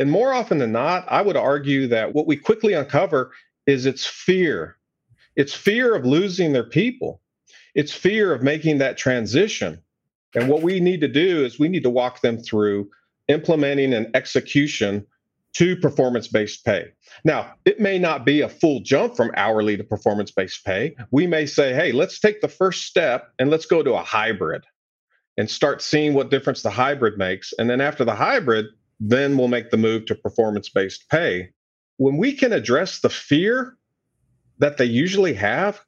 And more often than not, I would argue that what we quickly uncover is it's fear. It's fear of losing their people. It's fear of making that transition. And what we need to do is we need to walk them through implementing an execution to performance based pay. Now, it may not be a full jump from hourly to performance based pay. We may say, hey, let's take the first step and let's go to a hybrid and start seeing what difference the hybrid makes. And then after the hybrid, then we'll make the move to performance based pay. When we can address the fear that they usually have,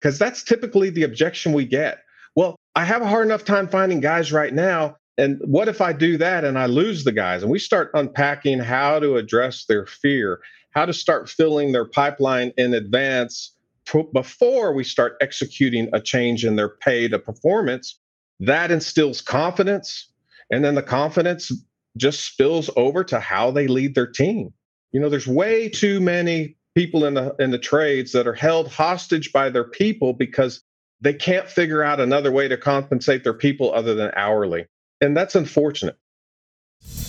because that's typically the objection we get. Well, I have a hard enough time finding guys right now. And what if I do that and I lose the guys? And we start unpacking how to address their fear, how to start filling their pipeline in advance before we start executing a change in their pay to performance. That instills confidence. And then the confidence just spills over to how they lead their team. You know, there's way too many people in the in the trades that are held hostage by their people because they can't figure out another way to compensate their people other than hourly. And that's unfortunate.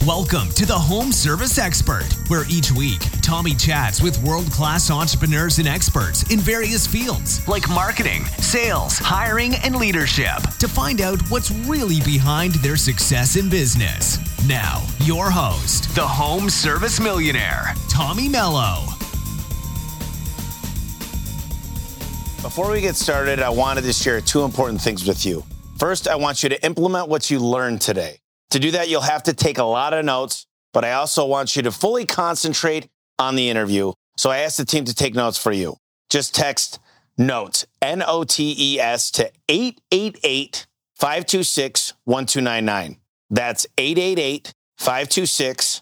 Welcome to the Home Service Expert, where each week Tommy chats with world class entrepreneurs and experts in various fields like marketing, sales, hiring, and leadership to find out what's really behind their success in business. Now, your host, the Home Service Millionaire, Tommy Mello. Before we get started, I wanted to share two important things with you. First, I want you to implement what you learned today. To do that, you'll have to take a lot of notes, but I also want you to fully concentrate on the interview. So I asked the team to take notes for you. Just text notes, N O T E S, to 888 526 1299. That's 888 526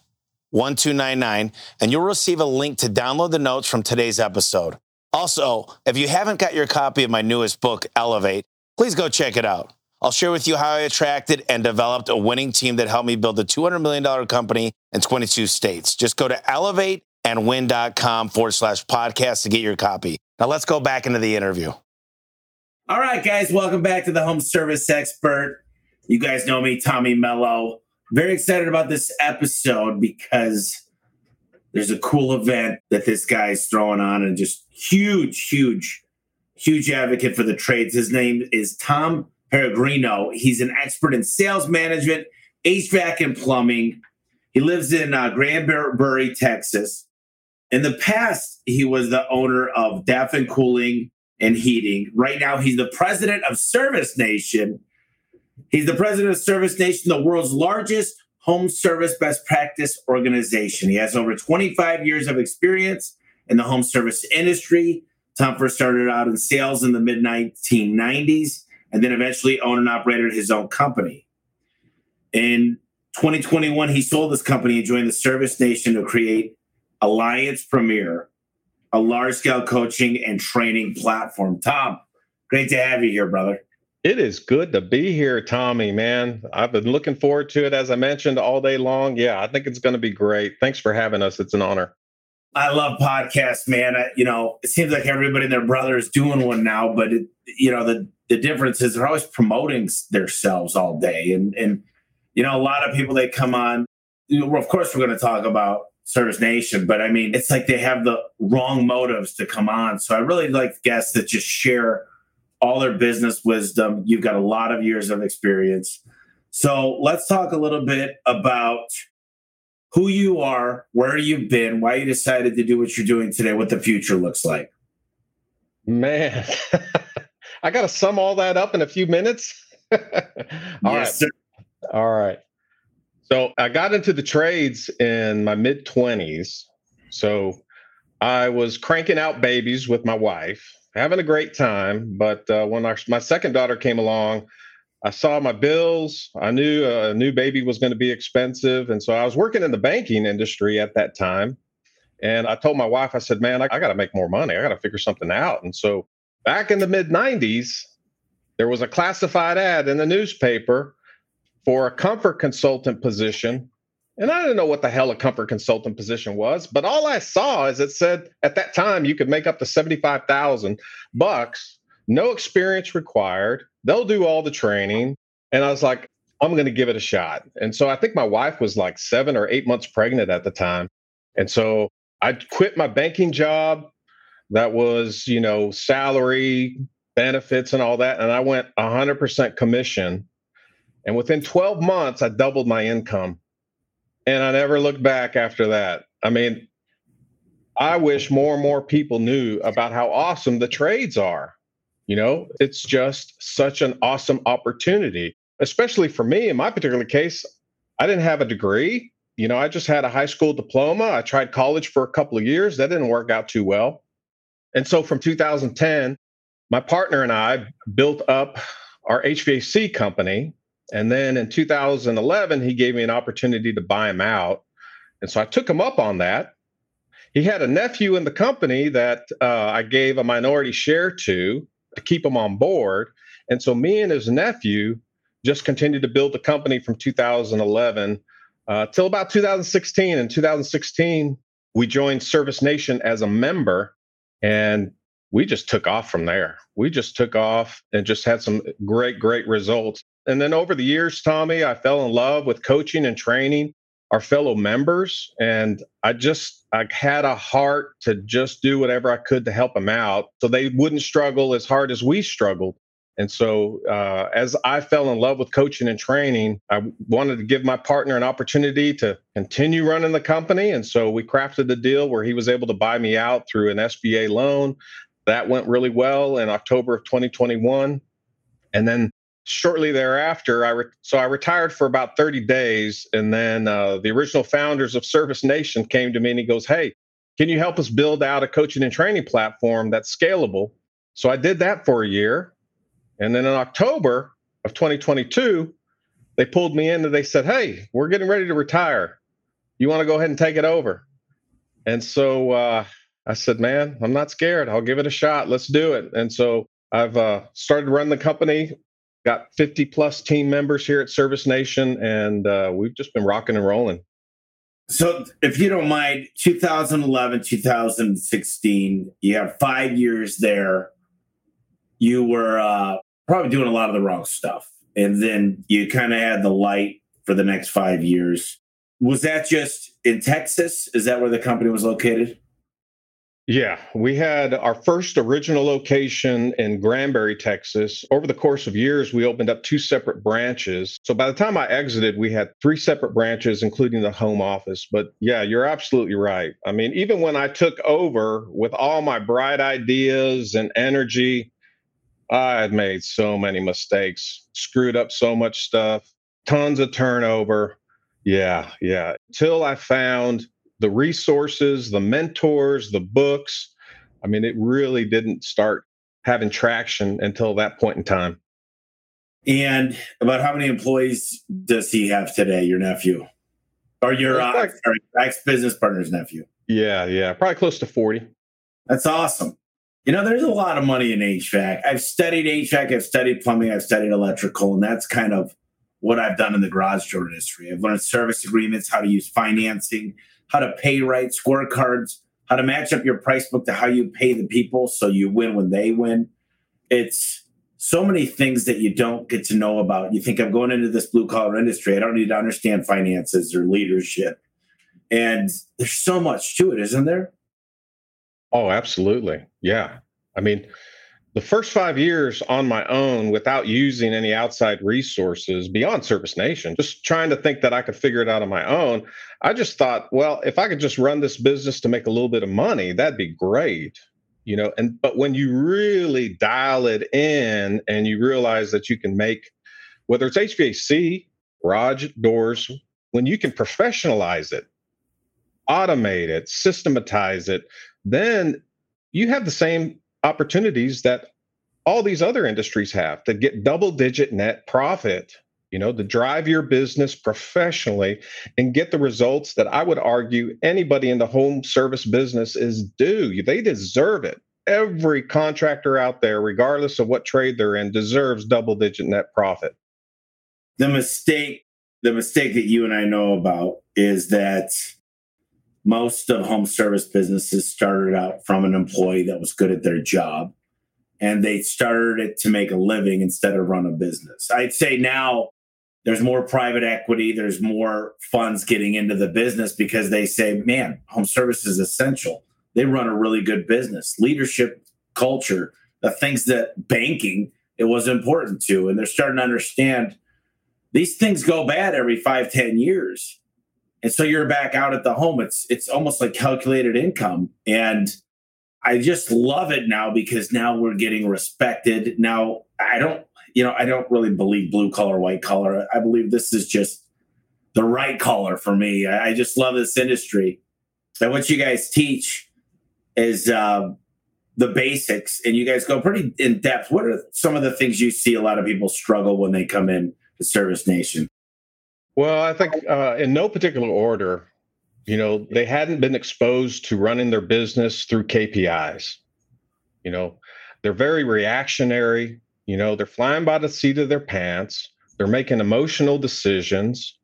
1299, and you'll receive a link to download the notes from today's episode. Also, if you haven't got your copy of my newest book, Elevate, please go check it out. I'll share with you how I attracted and developed a winning team that helped me build a $200 million company in 22 states. Just go to elevateandwin.com forward slash podcast to get your copy. Now let's go back into the interview. All right, guys, welcome back to the Home Service Expert. You guys know me, Tommy Mello. Very excited about this episode because there's a cool event that this guy's throwing on and just huge, huge, huge advocate for the trades. His name is Tom Peregrino. He's an expert in sales management, HVAC, and plumbing. He lives in uh, Granbury, Texas. In the past, he was the owner of Daffan Cooling and Heating. Right now, he's the president of Service Nation. He's the president of Service Nation, the world's largest home service best practice organization. He has over 25 years of experience in the home service industry. Tom first started out in sales in the mid 1990s and then eventually owned and operated his own company. In 2021, he sold this company and joined the Service Nation to create Alliance Premier, a large scale coaching and training platform. Tom, great to have you here, brother. It is good to be here, Tommy, man. I've been looking forward to it, as I mentioned, all day long. Yeah, I think it's going to be great. Thanks for having us. It's an honor. I love podcasts, man. I, you know, it seems like everybody and their brother is doing one now, but it, you know, the the difference is they're always promoting themselves all day, and and you know, a lot of people they come on. You know, of course, we're going to talk about Service Nation, but I mean, it's like they have the wrong motives to come on. So I really like guests that just share all their business wisdom. You've got a lot of years of experience. So let's talk a little bit about who you are, where you've been, why you decided to do what you're doing today, what the future looks like. Man, I got to sum all that up in a few minutes. all yes, right. All right. So I got into the trades in my mid 20s. So I was cranking out babies with my wife having a great time. But uh, when our, my second daughter came along, I saw my bills. I knew a new baby was going to be expensive. And so I was working in the banking industry at that time. And I told my wife, I said, man, I, I got to make more money. I got to figure something out. And so back in the mid 90s, there was a classified ad in the newspaper for a comfort consultant position and I didn't know what the hell a comfort consultant position was, but all I saw is it said at that time you could make up to 75,000 bucks, no experience required. They'll do all the training. And I was like, I'm going to give it a shot. And so I think my wife was like seven or eight months pregnant at the time. And so I quit my banking job that was, you know, salary, benefits, and all that. And I went 100% commission. And within 12 months, I doubled my income. And I never looked back after that. I mean, I wish more and more people knew about how awesome the trades are. You know, it's just such an awesome opportunity, especially for me in my particular case. I didn't have a degree. You know, I just had a high school diploma. I tried college for a couple of years. That didn't work out too well. And so from 2010, my partner and I built up our HVAC company. And then in 2011, he gave me an opportunity to buy him out. And so I took him up on that. He had a nephew in the company that uh, I gave a minority share to to keep him on board. And so me and his nephew just continued to build the company from 2011 uh, till about 2016. In 2016, we joined Service Nation as a member, and we just took off from there. We just took off and just had some great, great results. And then over the years, Tommy, I fell in love with coaching and training our fellow members. And I just, I had a heart to just do whatever I could to help them out so they wouldn't struggle as hard as we struggled. And so, uh, as I fell in love with coaching and training, I wanted to give my partner an opportunity to continue running the company. And so, we crafted a deal where he was able to buy me out through an SBA loan. That went really well in October of 2021. And then shortly thereafter, I re- so I retired for about 30 days, and then uh, the original founders of Service Nation came to me and he goes, "Hey, can you help us build out a coaching and training platform that's scalable?" So I did that for a year, and then in October of 2022, they pulled me in and they said, "Hey, we're getting ready to retire. You want to go ahead and take it over?" And so uh, I said, "Man, I'm not scared. I'll give it a shot. Let's do it." And so I've uh, started running the company got 50 plus team members here at Service Nation, and uh, we've just been rocking and rolling. So, if you don't mind, 2011, 2016, you have five years there. You were uh, probably doing a lot of the wrong stuff. And then you kind of had the light for the next five years. Was that just in Texas? Is that where the company was located? Yeah, we had our first original location in Granbury, Texas. Over the course of years, we opened up two separate branches. So by the time I exited, we had three separate branches, including the home office. But yeah, you're absolutely right. I mean, even when I took over with all my bright ideas and energy, I had made so many mistakes, screwed up so much stuff, tons of turnover. Yeah, yeah. Till I found the resources, the mentors, the books. I mean, it really didn't start having traction until that point in time. And about how many employees does he have today, your nephew? Or your uh, ex business partner's nephew? Yeah, yeah, probably close to 40. That's awesome. You know, there's a lot of money in HVAC. I've studied HVAC, I've studied plumbing, I've studied electrical, and that's kind of what I've done in the garage door industry. I've learned service agreements, how to use financing, how to pay right, scorecards, how to match up your price book to how you pay the people so you win when they win. It's so many things that you don't get to know about. You think I'm going into this blue collar industry. I don't need to understand finances or leadership. And there's so much to it, isn't there? Oh, absolutely. Yeah. I mean, the first five years on my own without using any outside resources beyond Service Nation, just trying to think that I could figure it out on my own, I just thought, well, if I could just run this business to make a little bit of money, that'd be great. You know, and but when you really dial it in and you realize that you can make whether it's HVAC, garage doors, when you can professionalize it, automate it, systematize it, then you have the same opportunities that all these other industries have to get double digit net profit you know to drive your business professionally and get the results that i would argue anybody in the home service business is due. They deserve it. Every contractor out there regardless of what trade they're in deserves double digit net profit. The mistake the mistake that you and i know about is that most of home service businesses started out from an employee that was good at their job and they started it to make a living instead of run a business. I'd say now there's more private equity, there's more funds getting into the business because they say, man, home service is essential. They run a really good business. Leadership, culture, the things that banking it was important to. And they're starting to understand these things go bad every five, ten years. And so you're back out at the home. It's it's almost like calculated income. And I just love it now because now we're getting respected. Now I don't you know, I don't really believe blue collar, white collar. I believe this is just the right color for me. I, I just love this industry. And what you guys teach is uh, the basics, and you guys go pretty in depth. What are some of the things you see a lot of people struggle when they come in to Service Nation? Well, I think uh, in no particular order, you know, they hadn't been exposed to running their business through KPIs. You know, they're very reactionary. You know, they're flying by the seat of their pants. They're making emotional decisions.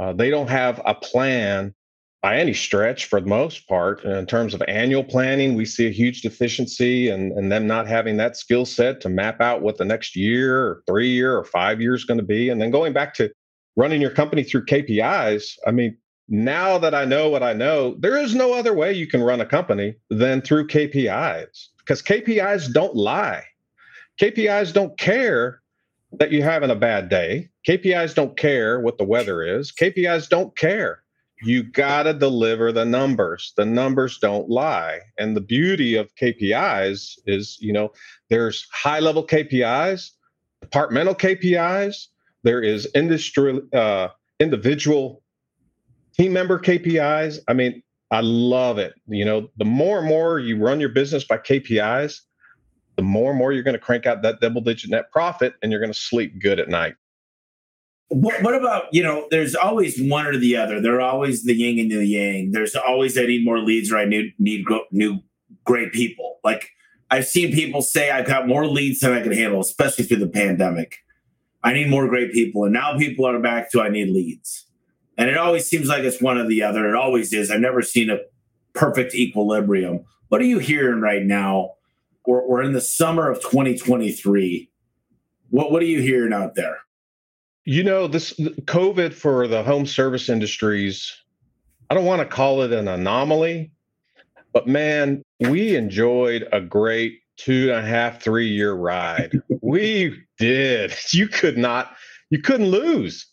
Uh, they don't have a plan by any stretch for the most part. In terms of annual planning, we see a huge deficiency and, and them not having that skill set to map out what the next year or three year or five years is going to be. And then going back to running your company through KPIs, I mean, now that I know what I know, there is no other way you can run a company than through KPIs because KPIs don't lie. KPIs don't care that you're having a bad day. KPIs don't care what the weather is. KPIs don't care. You got to deliver the numbers. The numbers don't lie. And the beauty of KPIs is, you know, there's high level KPIs, departmental KPIs, there is industry, uh, individual team member KPIs. I mean, I love it. You know, the more and more you run your business by KPIs, the more and more you're going to crank out that double digit net profit and you're going to sleep good at night. What, what, about, you know, there's always one or the other. There are always the yin and the yang. There's always, I need more leads or I need, need new great people. Like I've seen people say, I've got more leads than I can handle, especially through the pandemic. I need more great people. And now people are back to, I need leads. And it always seems like it's one or the other. It always is. I've never seen a perfect equilibrium. What are you hearing right now we're, we're in the summer of 2023. What what are you hearing out there? You know, this COVID for the home service industries, I don't want to call it an anomaly, but man, we enjoyed a great two and a half, three year ride. we did. You could not, you couldn't lose.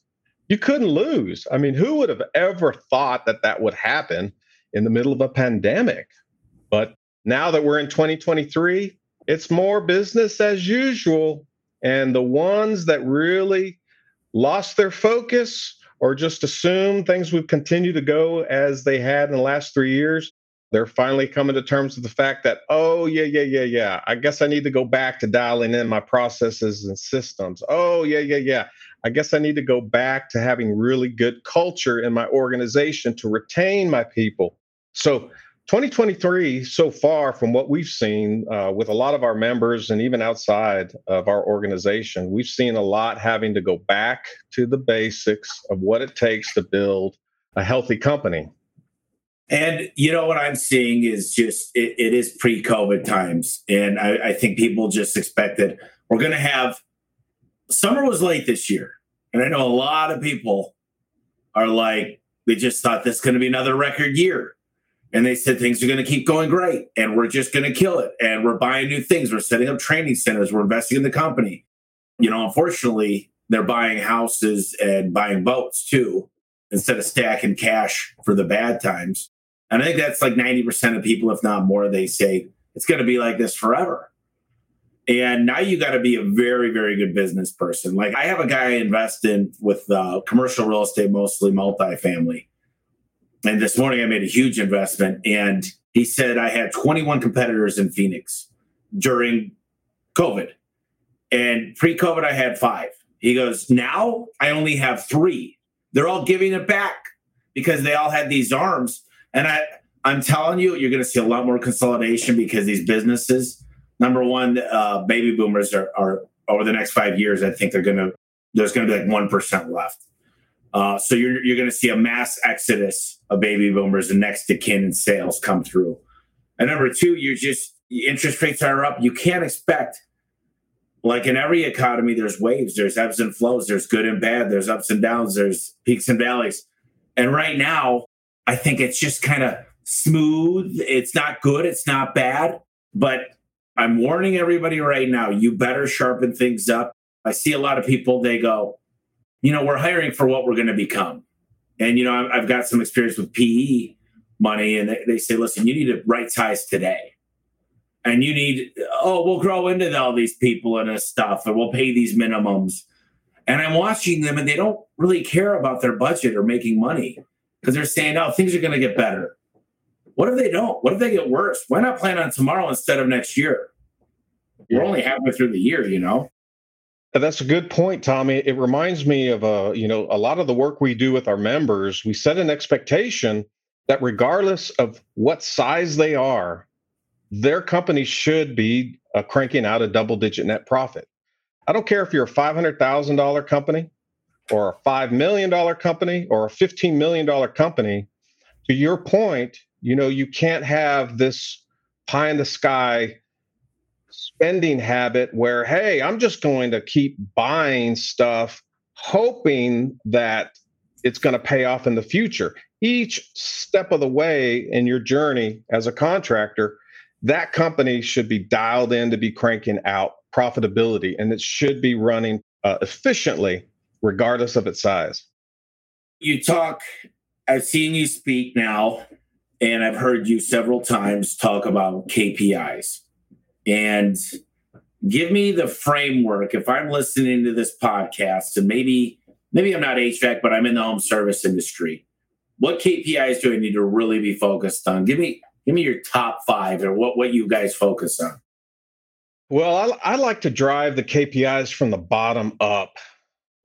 You couldn't lose. I mean, who would have ever thought that that would happen in the middle of a pandemic? But now that we're in 2023, it's more business as usual. And the ones that really lost their focus or just assume things would continue to go as they had in the last three years, they're finally coming to terms with the fact that, oh, yeah, yeah, yeah, yeah. I guess I need to go back to dialing in my processes and systems. Oh, yeah, yeah, yeah. I guess I need to go back to having really good culture in my organization to retain my people. So 2023 so far from what we've seen uh, with a lot of our members and even outside of our organization we've seen a lot having to go back to the basics of what it takes to build a healthy company and you know what i'm seeing is just it, it is pre-covid times. And I, I think people just expected we're going to have summer was late this year. And i know a lot of people are like they just thought this is going to be another record year. And they said things are going to keep going great and we're just going to kill it. And we're buying new things. We're setting up training centers. We're investing in the company. You know unfortunately they're buying houses and buying boats too instead of stacking cash for the bad times and i think that's like 90% of people if not more they say it's going to be like this forever and now you got to be a very very good business person like i have a guy I invest in with uh, commercial real estate mostly multifamily and this morning I made a huge investment. And he said I had 21 competitors in Phoenix during COVID. And pre COVID, I had five. He goes, Now I only have three. They're all giving it back because they all had these arms. And I, I'm telling you, you're going to see a lot more consolidation because these businesses, number one, uh, baby boomers are, are over the next five years, I think they're going to, there's going to be like 1% left. Uh, so you're you're going to see a mass exodus of baby boomers and next to kin sales come through. And number two, you're just interest rates are up. You can't expect like in every economy, there's waves, there's ebbs and flows, there's good and bad, there's ups and downs, there's peaks and valleys. And right now, I think it's just kind of smooth. It's not good, it's not bad, but I'm warning everybody right now, you better sharpen things up. I see a lot of people, they go, you know, we're hiring for what we're going to become. And, you know, I've got some experience with PE money, and they say, listen, you need to right size today and you need oh we'll grow into all these people and this stuff and we'll pay these minimums and i'm watching them and they don't really care about their budget or making money because they're saying oh things are going to get better. What if they don't? What if they get worse? Why not plan on tomorrow instead of next year? We're only halfway through the year you know? That's a good point tommy. It reminds me of a uh, you know a lot of the work we do with our members we set an expectation that regardless of what size they are their company should be uh, cranking out a double digit net profit. I don't care if you're a $500,000 company or a $5 million company or a $15 million company. To your point, you know, you can't have this pie in the sky spending habit where, hey, I'm just going to keep buying stuff, hoping that it's going to pay off in the future. Each step of the way in your journey as a contractor, that company should be dialed in to be cranking out profitability and it should be running uh, efficiently regardless of its size you talk i've seen you speak now and i've heard you several times talk about kpis and give me the framework if i'm listening to this podcast and maybe maybe i'm not hvac but i'm in the home service industry what kpis do i need to really be focused on give me give me your top five or what, what you guys focus on. Well, I, I like to drive the KPIs from the bottom up.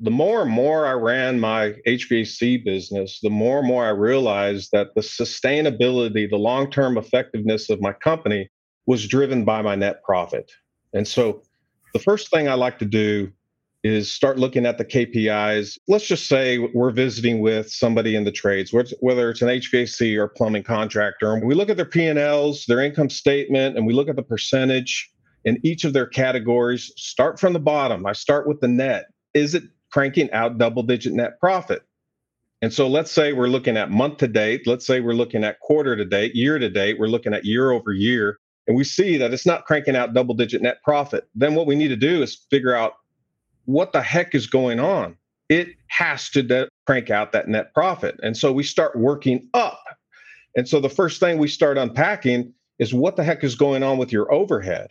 The more and more I ran my HVAC business, the more and more I realized that the sustainability, the long term effectiveness of my company was driven by my net profit. And so the first thing I like to do is start looking at the KPIs. Let's just say we're visiting with somebody in the trades, whether it's an HVAC or plumbing contractor, and we look at their P&Ls, their income statement, and we look at the percentage in each of their categories. Start from the bottom. I start with the net. Is it cranking out double digit net profit? And so let's say we're looking at month to date. Let's say we're looking at quarter to date, year to date. We're looking at year over year. And we see that it's not cranking out double digit net profit. Then what we need to do is figure out what the heck is going on? It has to de- crank out that net profit. And so we start working up. And so the first thing we start unpacking is what the heck is going on with your overhead?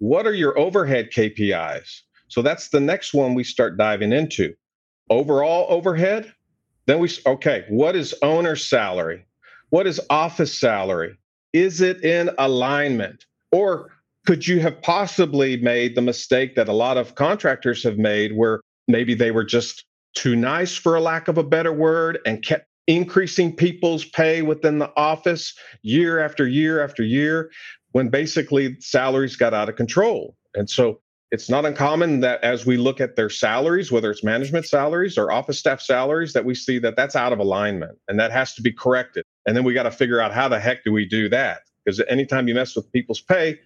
What are your overhead KPIs? So that's the next one we start diving into. Overall overhead. Then we, okay, what is owner salary? What is office salary? Is it in alignment? Or could you have possibly made the mistake that a lot of contractors have made where maybe they were just too nice for a lack of a better word and kept increasing people's pay within the office year after year after year when basically salaries got out of control and so it's not uncommon that as we look at their salaries whether it's management salaries or office staff salaries that we see that that's out of alignment and that has to be corrected and then we got to figure out how the heck do we do that because anytime you mess with people's pay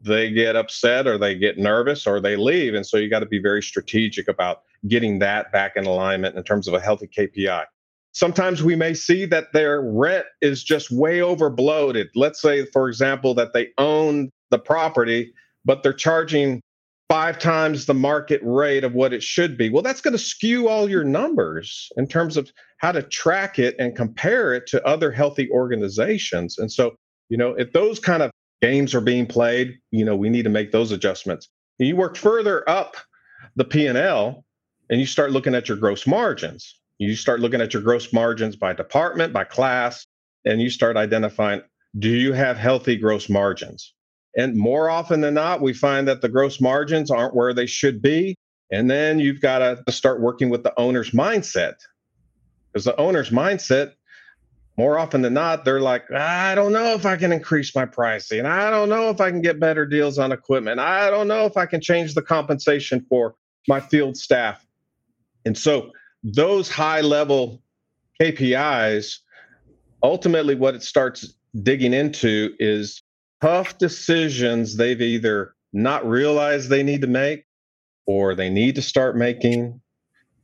they get upset or they get nervous or they leave. And so you got to be very strategic about getting that back in alignment in terms of a healthy KPI. Sometimes we may see that their rent is just way over bloated. Let's say, for example, that they own the property, but they're charging five times the market rate of what it should be. Well, that's going to skew all your numbers in terms of how to track it and compare it to other healthy organizations. And so, you know, if those kind of games are being played, you know, we need to make those adjustments. And you work further up the P&L and you start looking at your gross margins. You start looking at your gross margins by department, by class, and you start identifying do you have healthy gross margins? And more often than not, we find that the gross margins aren't where they should be. And then you've got to start working with the owner's mindset. Because the owner's mindset more often than not, they're like, I don't know if I can increase my pricing. I don't know if I can get better deals on equipment. I don't know if I can change the compensation for my field staff. And so those high level KPIs, ultimately, what it starts digging into is tough decisions they've either not realized they need to make or they need to start making.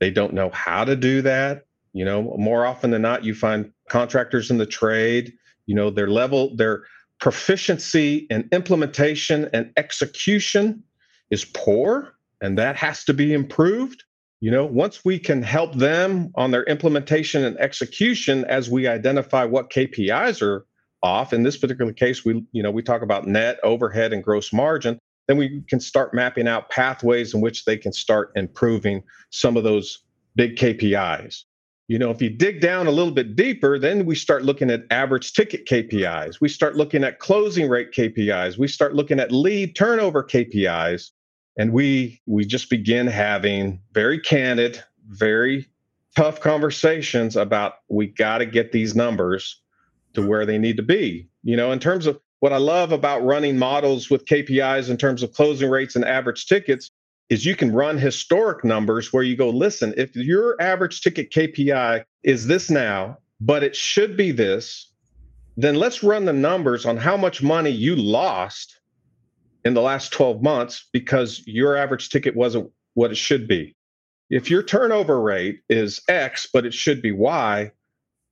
They don't know how to do that. You know, more often than not, you find contractors in the trade, you know, their level, their proficiency in implementation and execution is poor, and that has to be improved. You know, once we can help them on their implementation and execution as we identify what KPIs are off, in this particular case, we, you know, we talk about net overhead and gross margin, then we can start mapping out pathways in which they can start improving some of those big KPIs. You know, if you dig down a little bit deeper, then we start looking at average ticket KPIs. We start looking at closing rate KPIs. We start looking at lead turnover KPIs. And we we just begin having very candid, very tough conversations about we got to get these numbers to where they need to be. You know, in terms of what I love about running models with KPIs in terms of closing rates and average tickets is you can run historic numbers where you go, listen, if your average ticket KPI is this now, but it should be this, then let's run the numbers on how much money you lost in the last 12 months because your average ticket wasn't what it should be. If your turnover rate is X, but it should be Y,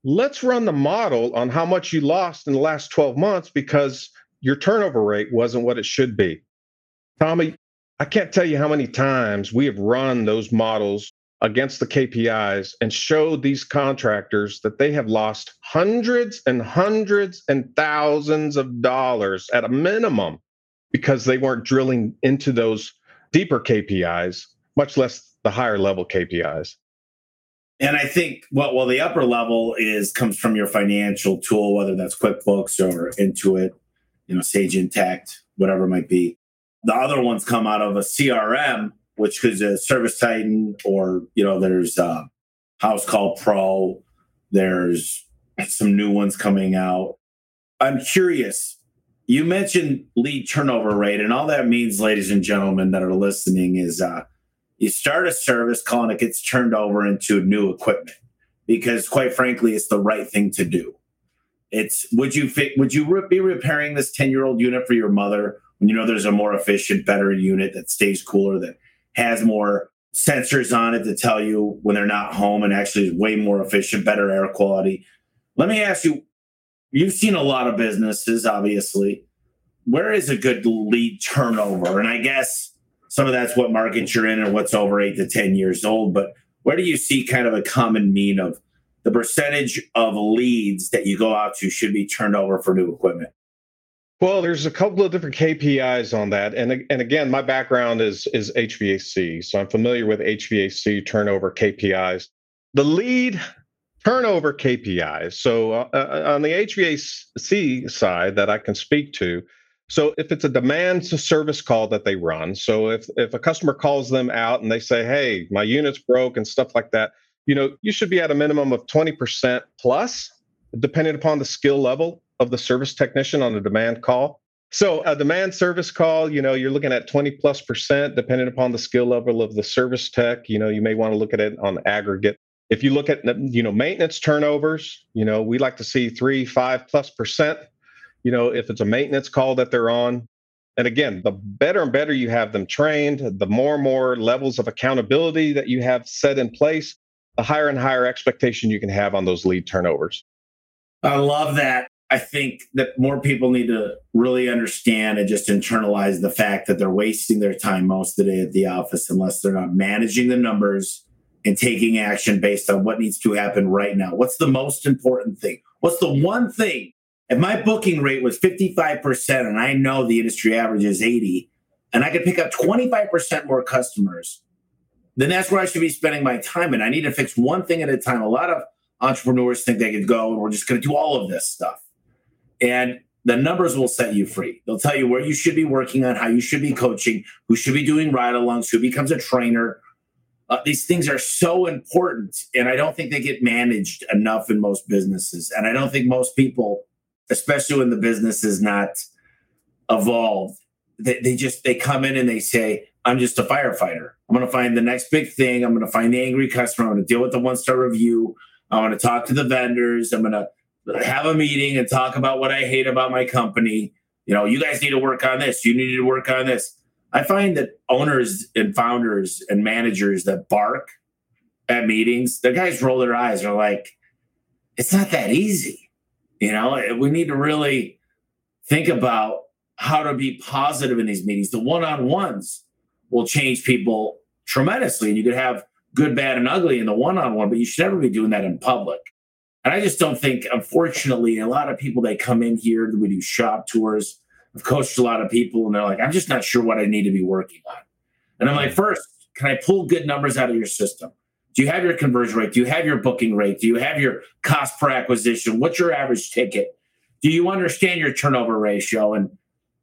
let's run the model on how much you lost in the last 12 months because your turnover rate wasn't what it should be. Tommy, I can't tell you how many times we have run those models against the KPIs and showed these contractors that they have lost hundreds and hundreds and thousands of dollars at a minimum because they weren't drilling into those deeper KPIs, much less the higher level KPIs. And I think what well, well the upper level is comes from your financial tool, whether that's QuickBooks or Intuit, you know, Sage Intacct, whatever it might be. The other ones come out of a CRM, which is a Service Titan, or you know, there's a House Call Pro. There's some new ones coming out. I'm curious. You mentioned lead turnover rate, and all that means, ladies and gentlemen that are listening, is uh, you start a service call and it gets turned over into new equipment because, quite frankly, it's the right thing to do. It's would you fit, would you be repairing this ten year old unit for your mother when you know there's a more efficient, better unit that stays cooler, that has more sensors on it to tell you when they're not home and actually is way more efficient, better air quality. Let me ask you you've seen a lot of businesses, obviously. Where is a good lead turnover? And I guess some of that's what market you're in and what's over eight to 10 years old. But where do you see kind of a common mean of the percentage of leads that you go out to should be turned over for new equipment? Well, there's a couple of different KPIs on that, and and again, my background is is HVAC, so I'm familiar with HVAC turnover KPIs. The lead turnover KPIs. So uh, uh on the HVAC side that I can speak to, so if it's a demand to service call that they run, so if if a customer calls them out and they say, "Hey, my unit's broke" and stuff like that, you know, you should be at a minimum of 20% plus depending upon the skill level of the service technician on a demand call. So a demand service call, you know, you're looking at 20 plus percent, depending upon the skill level of the service tech. You know, you may want to look at it on aggregate. If you look at you know maintenance turnovers, you know, we like to see three, five plus percent. You know, if it's a maintenance call that they're on. And again, the better and better you have them trained, the more and more levels of accountability that you have set in place, the higher and higher expectation you can have on those lead turnovers. I love that. I think that more people need to really understand and just internalize the fact that they're wasting their time most of the day at the office unless they're not managing the numbers and taking action based on what needs to happen right now. What's the most important thing? What's the one thing? If my booking rate was 55% and I know the industry average is 80 and I could pick up 25% more customers, then that's where I should be spending my time. And I need to fix one thing at a time. A lot of entrepreneurs think they could go and we're just going to do all of this stuff. And the numbers will set you free. They'll tell you where you should be working on, how you should be coaching, who should be doing ride alongs, who becomes a trainer. Uh, these things are so important. And I don't think they get managed enough in most businesses. And I don't think most people, especially when the business is not evolved, they, they just they come in and they say, I'm just a firefighter. I'm going to find the next big thing. I'm going to find the angry customer. I'm going to deal with the one star review. I want to talk to the vendors. I'm going to have a meeting and talk about what I hate about my company. You know, you guys need to work on this. You need to work on this. I find that owners and founders and managers that bark at meetings, the guys roll their eyes are like, it's not that easy. You know, eh, we need to really think about how to be positive in these meetings. The one on ones will change people tremendously. And you could have good, bad, and ugly in the one on one, but you should never be doing that in public. And I just don't think, unfortunately, a lot of people they come in here, we do shop tours. I've coached a lot of people, and they're like, I'm just not sure what I need to be working on. And I'm like, first, can I pull good numbers out of your system? Do you have your conversion rate? Do you have your booking rate? Do you have your cost per acquisition? What's your average ticket? Do you understand your turnover ratio? And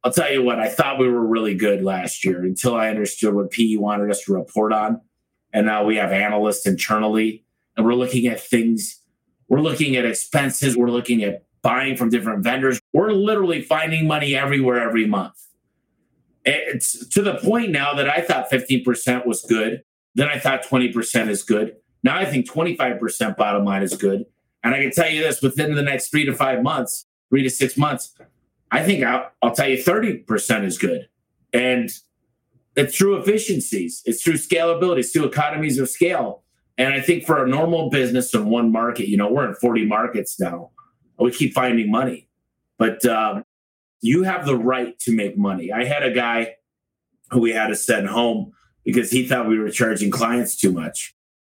I'll tell you what, I thought we were really good last year until I understood what PE wanted us to report on. And now we have analysts internally, and we're looking at things. We're looking at expenses. We're looking at buying from different vendors. We're literally finding money everywhere every month. It's to the point now that I thought 15% was good. Then I thought 20% is good. Now I think 25% bottom line is good. And I can tell you this within the next three to five months, three to six months, I think I'll, I'll tell you 30% is good. And it's through efficiencies, it's through scalability, it's through economies of scale. And I think for a normal business in one market, you know, we're in 40 markets now. We keep finding money, but um, you have the right to make money. I had a guy who we had to send home because he thought we were charging clients too much.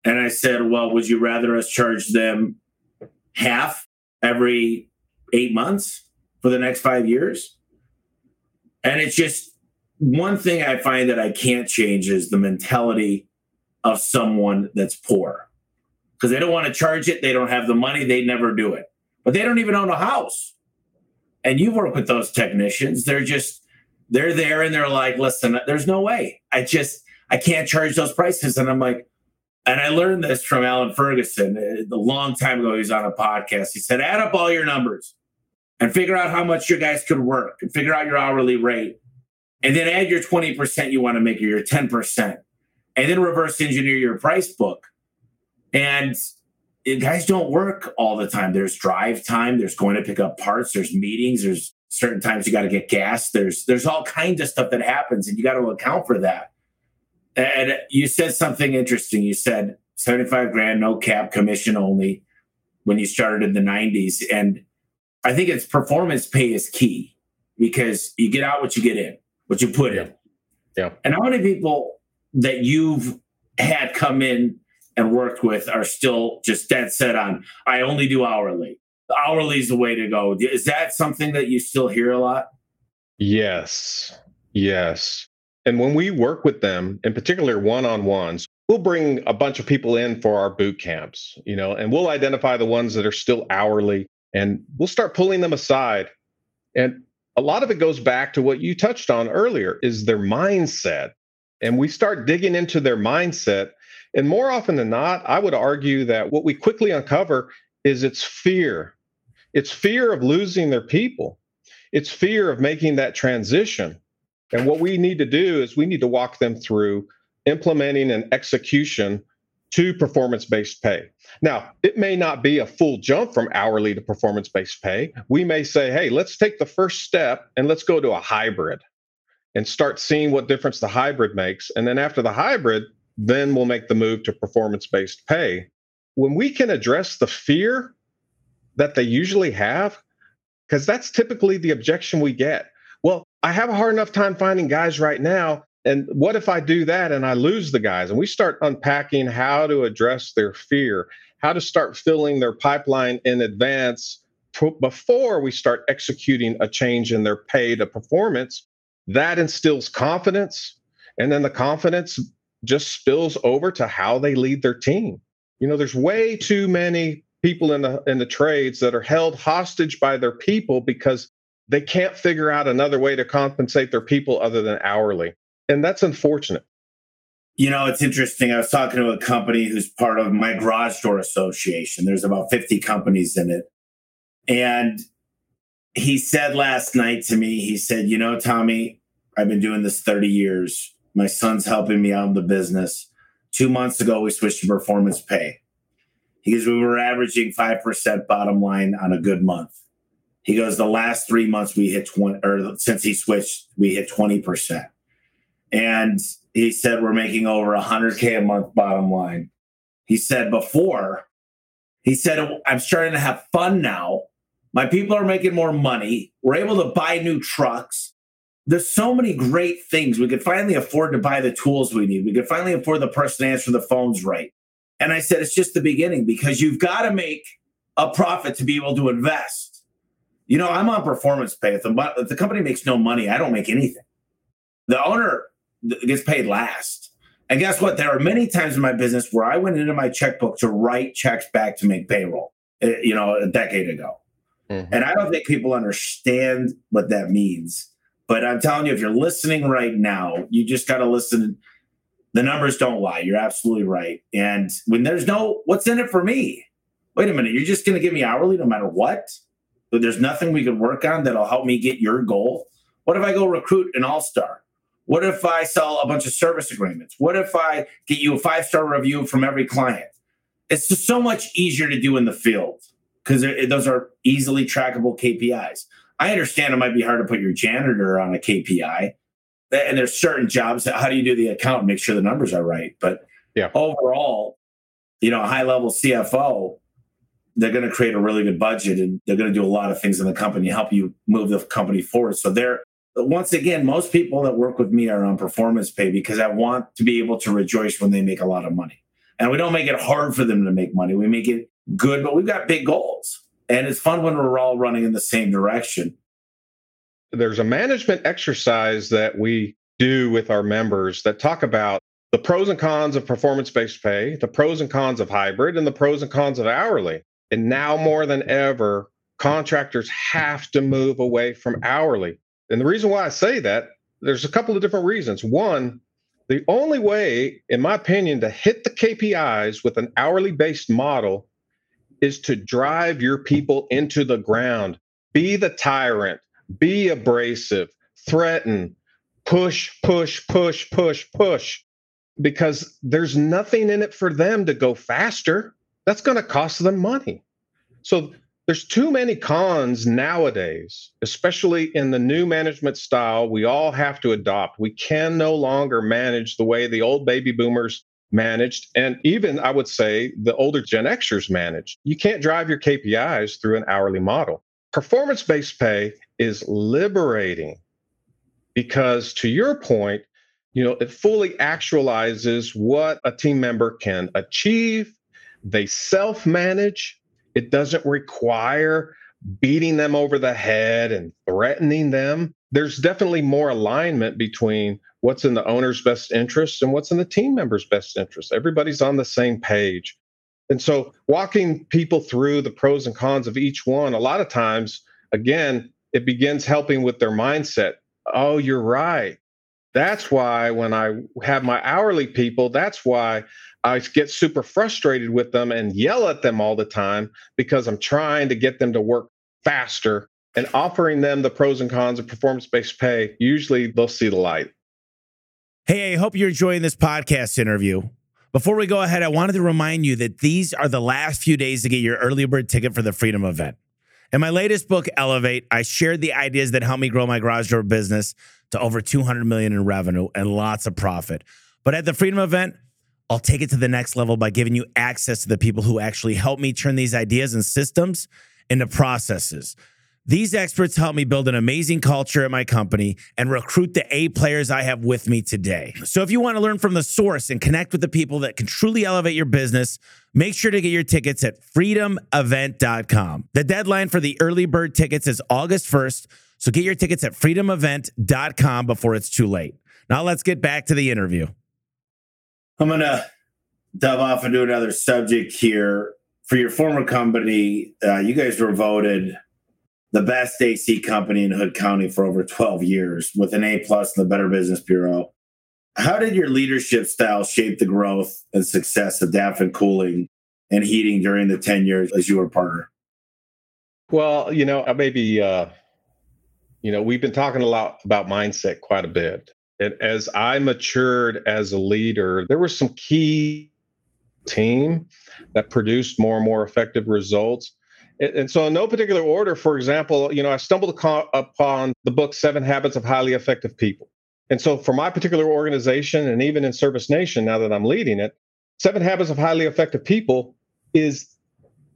And I said, Well, would you rather us charge them half every eight months for the next five years? And it's just one thing I find that I can't change is the mentality of someone that's poor because they don't want to charge it. They don't have the money. They never do it, but they don't even own a house. And you work with those technicians. They're just, they're there and they're like, listen, there's no way. I just, I can't charge those prices. And I'm like, and I learned this from Alan Ferguson uh, a long time ago. He was on a podcast. He said, add up all your numbers and figure out how much your guys could work and figure out your hourly rate. And then add your 20% you want to make or your 10%. And then reverse engineer your price book. And guys don't work all the time. There's drive time, there's going to pick up parts, there's meetings, there's certain times you got to get gas. There's there's all kinds of stuff that happens, and you got to account for that. And you said something interesting. You said 75 grand, no cap, commission only when you started in the 90s. And I think it's performance pay is key because you get out what you get in, what you put in. Yeah. And how many people that you've had come in and worked with are still just dead set on, I only do hourly. Hourly is the way to go. Is that something that you still hear a lot? Yes. Yes. And when we work with them, in particular one on ones, we'll bring a bunch of people in for our boot camps, you know, and we'll identify the ones that are still hourly and we'll start pulling them aside. And a lot of it goes back to what you touched on earlier is their mindset. And we start digging into their mindset. And more often than not, I would argue that what we quickly uncover is it's fear. It's fear of losing their people. It's fear of making that transition. And what we need to do is we need to walk them through implementing an execution to performance based pay. Now, it may not be a full jump from hourly to performance based pay. We may say, hey, let's take the first step and let's go to a hybrid and start seeing what difference the hybrid makes. And then after the hybrid, then we'll make the move to performance based pay. When we can address the fear that they usually have, because that's typically the objection we get. Well, I have a hard enough time finding guys right now. And what if I do that and I lose the guys? And we start unpacking how to address their fear, how to start filling their pipeline in advance before we start executing a change in their pay to performance. That instills confidence. And then the confidence just spills over to how they lead their team. You know, there's way too many people in the in the trades that are held hostage by their people because they can't figure out another way to compensate their people other than hourly. And that's unfortunate. You know, it's interesting. I was talking to a company who's part of my garage door association. There's about 50 companies in it. And he said last night to me, he said, You know, Tommy, I've been doing this 30 years. My son's helping me out in the business. Two months ago, we switched to performance pay. Because we were averaging 5% bottom line on a good month. He goes, the last three months we hit 20, or since he switched, we hit 20%. And he said, We're making over 100K a month bottom line. He said, Before, he said, I'm starting to have fun now. My people are making more money. We're able to buy new trucks. There's so many great things. We could finally afford to buy the tools we need. We could finally afford the person to answer the phones right. And I said, It's just the beginning because you've got to make a profit to be able to invest. You know, I'm on performance pay. If the, if the company makes no money, I don't make anything. The owner gets paid last. And guess what? There are many times in my business where I went into my checkbook to write checks back to make payroll, eh, you know, a decade ago. Mm-hmm. And I don't think people understand what that means. But I'm telling you, if you're listening right now, you just got to listen. The numbers don't lie. You're absolutely right. And when there's no, what's in it for me? Wait a minute. You're just going to give me hourly no matter what? There's nothing we could work on that'll help me get your goal. What if I go recruit an all star? What if I sell a bunch of service agreements? What if I get you a five star review from every client? It's just so much easier to do in the field because those are easily trackable KPIs. I understand it might be hard to put your janitor on a KPI, and there's certain jobs. That how do you do the account and make sure the numbers are right? But yeah. overall, you know, a high level CFO, they're going to create a really good budget and they're going to do a lot of things in the company, help you move the company forward. So they're once again, most people that work with me are on performance pay because I want to be able to rejoice when they make a lot of money. And we don't make it hard for them to make money. We make it good, but we've got big goals. And it's fun when we're all running in the same direction. There's a management exercise that we do with our members that talk about the pros and cons of performance based pay, the pros and cons of hybrid, and the pros and cons of hourly. And now more than ever, contractors have to move away from hourly and the reason why I say that, there's a couple of different reasons. One, the only way, in my opinion, to hit the KPIs with an hourly based model is to drive your people into the ground. Be the tyrant, be abrasive, threaten, push, push, push, push, push, because there's nothing in it for them to go faster. That's going to cost them money. So there's too many cons nowadays, especially in the new management style we all have to adopt. We can no longer manage the way the old baby boomers managed, and even I would say the older Gen Xers managed. You can't drive your KPIs through an hourly model. Performance based pay is liberating because, to your point, you know, it fully actualizes what a team member can achieve. They self manage it doesn't require beating them over the head and threatening them. There's definitely more alignment between what's in the owner's best interest and what's in the team member's best interest. Everybody's on the same page. And so, walking people through the pros and cons of each one, a lot of times, again, it begins helping with their mindset. Oh, you're right. That's why when I have my hourly people, that's why I get super frustrated with them and yell at them all the time because I'm trying to get them to work faster and offering them the pros and cons of performance based pay. Usually they'll see the light. Hey, I hope you're enjoying this podcast interview. Before we go ahead, I wanted to remind you that these are the last few days to get your early bird ticket for the Freedom event. In my latest book, Elevate, I shared the ideas that helped me grow my garage door business to over 200 million in revenue and lots of profit. But at the Freedom event, I'll take it to the next level by giving you access to the people who actually help me turn these ideas and systems into processes. These experts help me build an amazing culture at my company and recruit the A players I have with me today. So if you want to learn from the source and connect with the people that can truly elevate your business, make sure to get your tickets at freedomevent.com. The deadline for the early bird tickets is August 1st, so get your tickets at freedomevent.com before it's too late. Now let's get back to the interview. I'm going to dive off into another subject here. For your former company, uh, you guys were voted the best AC company in Hood County for over 12 years with an A plus in the Better Business Bureau. How did your leadership style shape the growth and success of Daffan Cooling and Heating during the 10 years as you were partner? Well, you know, I maybe, uh, you know, we've been talking a lot about mindset quite a bit. And as I matured as a leader, there were some key team that produced more and more effective results. And, so, in no particular order, for example, you know, I stumbled upon the book Seven Habits of Highly Effective People. And so, for my particular organization, and even in Service Nation, now that I'm leading it, Seven Habits of Highly Effective People is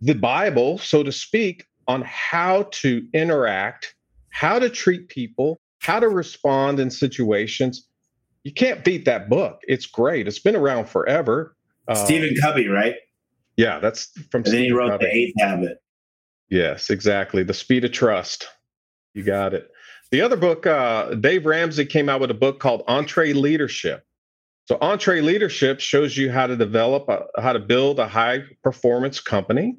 the Bible, so to speak, on how to interact, how to treat people, how to respond in situations. You can't beat that book. It's great. It's been around forever. Stephen uh, Covey, right? Yeah, that's from. And then he wrote Covey. the Eighth Habit. Yes, exactly. The Speed of Trust. You got it. The other book, uh, Dave Ramsey came out with a book called EntreLeadership. So EntreLeadership shows you how to develop, a, how to build a high performance company.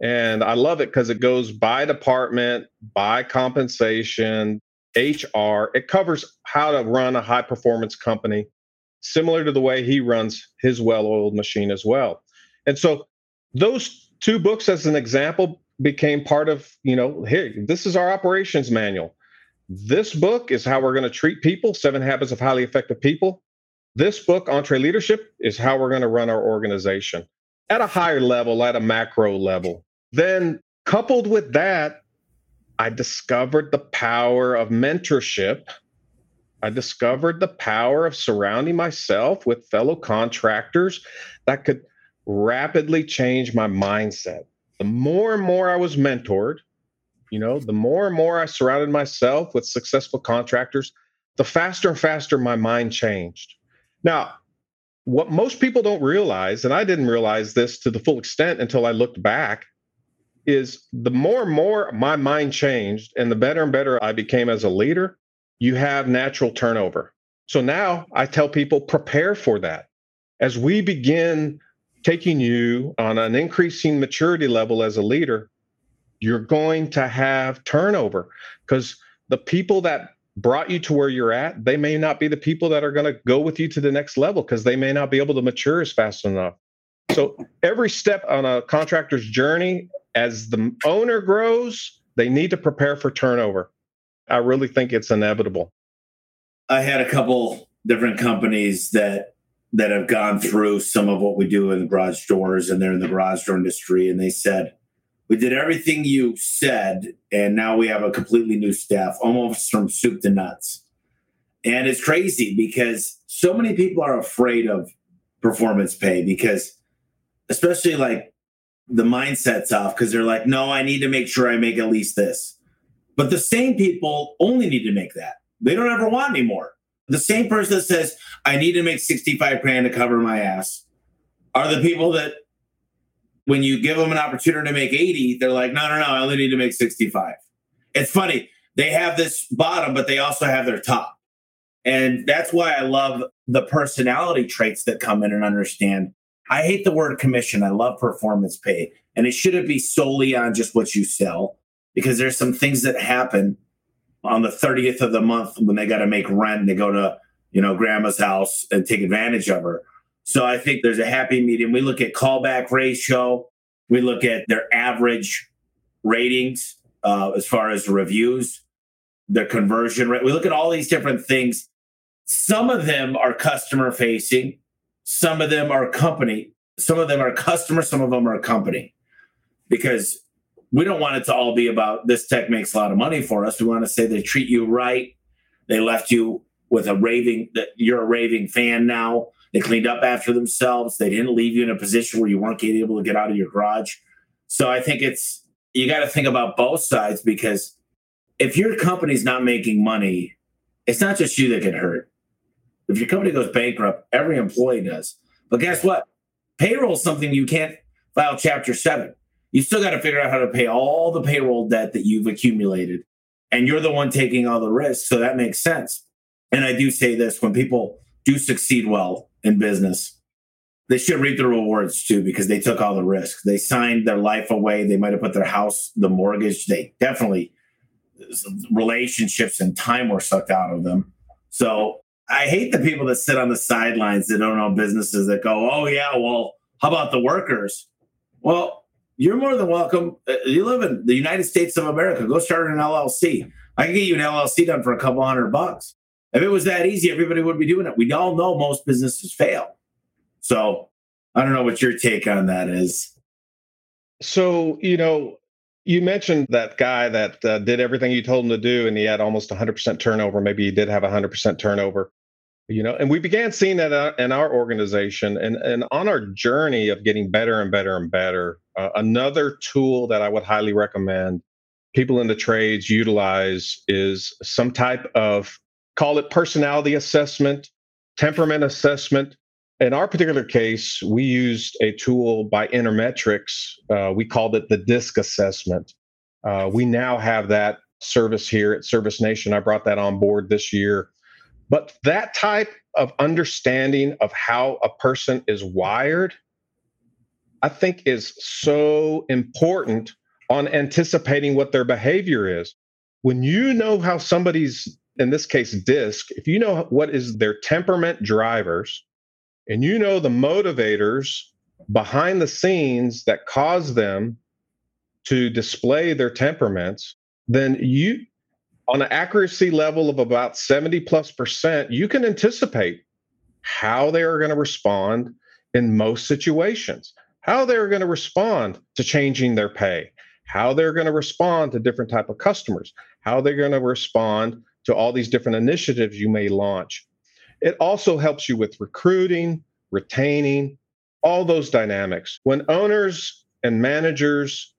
And I love it because it goes by department, by compensation, HR. It covers how to run a high performance company, similar to the way he runs his well oiled machine as well. And so those two books, as an example, became part of, you know, here, this is our operations manual. This book is how we're going to treat people Seven Habits of Highly Effective People. This book, EntreLeadership, is how we're going to run our organization at a higher level, at a macro level. Then, coupled with that, I discovered the power of mentorship. I discovered the power of surrounding myself with fellow contractors that could rapidly change my mindset. The more and more I was mentored, you know, the more and more I surrounded myself with successful contractors, the faster and faster my mind changed. Now, what most people don't realize, and I didn't realize this to the full extent until I looked back, is the more and more my mind changed and the better and better I became as a leader, you have natural turnover. So now I tell people prepare for that. As we begin taking you on an increasing maturity level as a leader, you're going to have turnover because the people that brought you to where you're at, they may not be the people that are going to go with you to the next level because they may not be able to mature as fast enough. So every step on a contractor's journey, as the owner grows, they need to prepare for turnover. I really think it's inevitable. I had a couple different companies that that have gone through some of what we do in the garage doors and they're in the garage door industry and they said we did everything you said and now we have a completely new staff almost from soup to nuts and it's crazy because so many people are afraid of performance pay because especially like the mindset's off because they're like no i need to make sure i make at least this but the same people only need to make that they don't ever want any more the same person that says, I need to make 65 grand to cover my ass are the people that when you give them an opportunity to make 80, they're like, no, no, no, I only need to make 65. It's funny. They have this bottom, but they also have their top. And that's why I love the personality traits that come in and understand. I hate the word commission. I love performance pay. And it shouldn't be solely on just what you sell because there's some things that happen on the 30th of the month when they got to make rent, and they go to, you know, grandma's house and take advantage of her. So I think there's a happy medium. We look at callback ratio, we look at their average ratings uh, as far as reviews, their conversion rate. We look at all these different things. Some of them are customer facing, some of them are a company, some of them are customer, some of them are a company. Because we don't want it to all be about this tech makes a lot of money for us. We want to say they treat you right. They left you with a raving that you're a raving fan now. They cleaned up after themselves. They didn't leave you in a position where you weren't able to get out of your garage. So I think it's you got to think about both sides because if your company's not making money, it's not just you that get hurt. If your company goes bankrupt, every employee does. But guess what? Payroll is something you can't file chapter 7 you still got to figure out how to pay all the payroll debt that you've accumulated. And you're the one taking all the risks. So that makes sense. And I do say this when people do succeed well in business, they should reap the rewards too because they took all the risks. They signed their life away. They might have put their house, the mortgage. They definitely, relationships and time were sucked out of them. So I hate the people that sit on the sidelines that don't know businesses that go, oh, yeah, well, how about the workers? Well, you're more than welcome. Uh, you live in the United States of America. Go start an LLC. I can get you an LLC done for a couple hundred bucks. If it was that easy, everybody would be doing it. We all know most businesses fail. So I don't know what your take on that is. So, you know, You mentioned that guy that uh, did everything you told him to do, and he had almost 100% turnover. Maybe he did have 100% turnover. You know, and we began seeing that uh, in our organization, and and on our journey of getting better and better and better. Uh, another tool that I would highly recommend people in the trades utilize is some type of call it personality assessment, temperament assessment. In our particular case, we used a tool by Intermetrics. Uh, we called it the DISC assessment. Uh, we now have that service here at Service Nation. I brought that on board this year. But that type of understanding of how a person is wired, I think, is so important on anticipating what their behavior is. When you know how somebody's, in this case, disc, if you know what is their temperament drivers and you know the motivators behind the scenes that cause them to display their temperaments, then you, on an accuracy level of about 70 plus percent, you can anticipate how they are going to respond in most situations, how they're going to respond to changing their pay, how they're going to respond to different type of customers, how they're going to respond to all these different initiatives you may launch. It also helps you with recruiting, retaining, all those dynamics. When owners and managers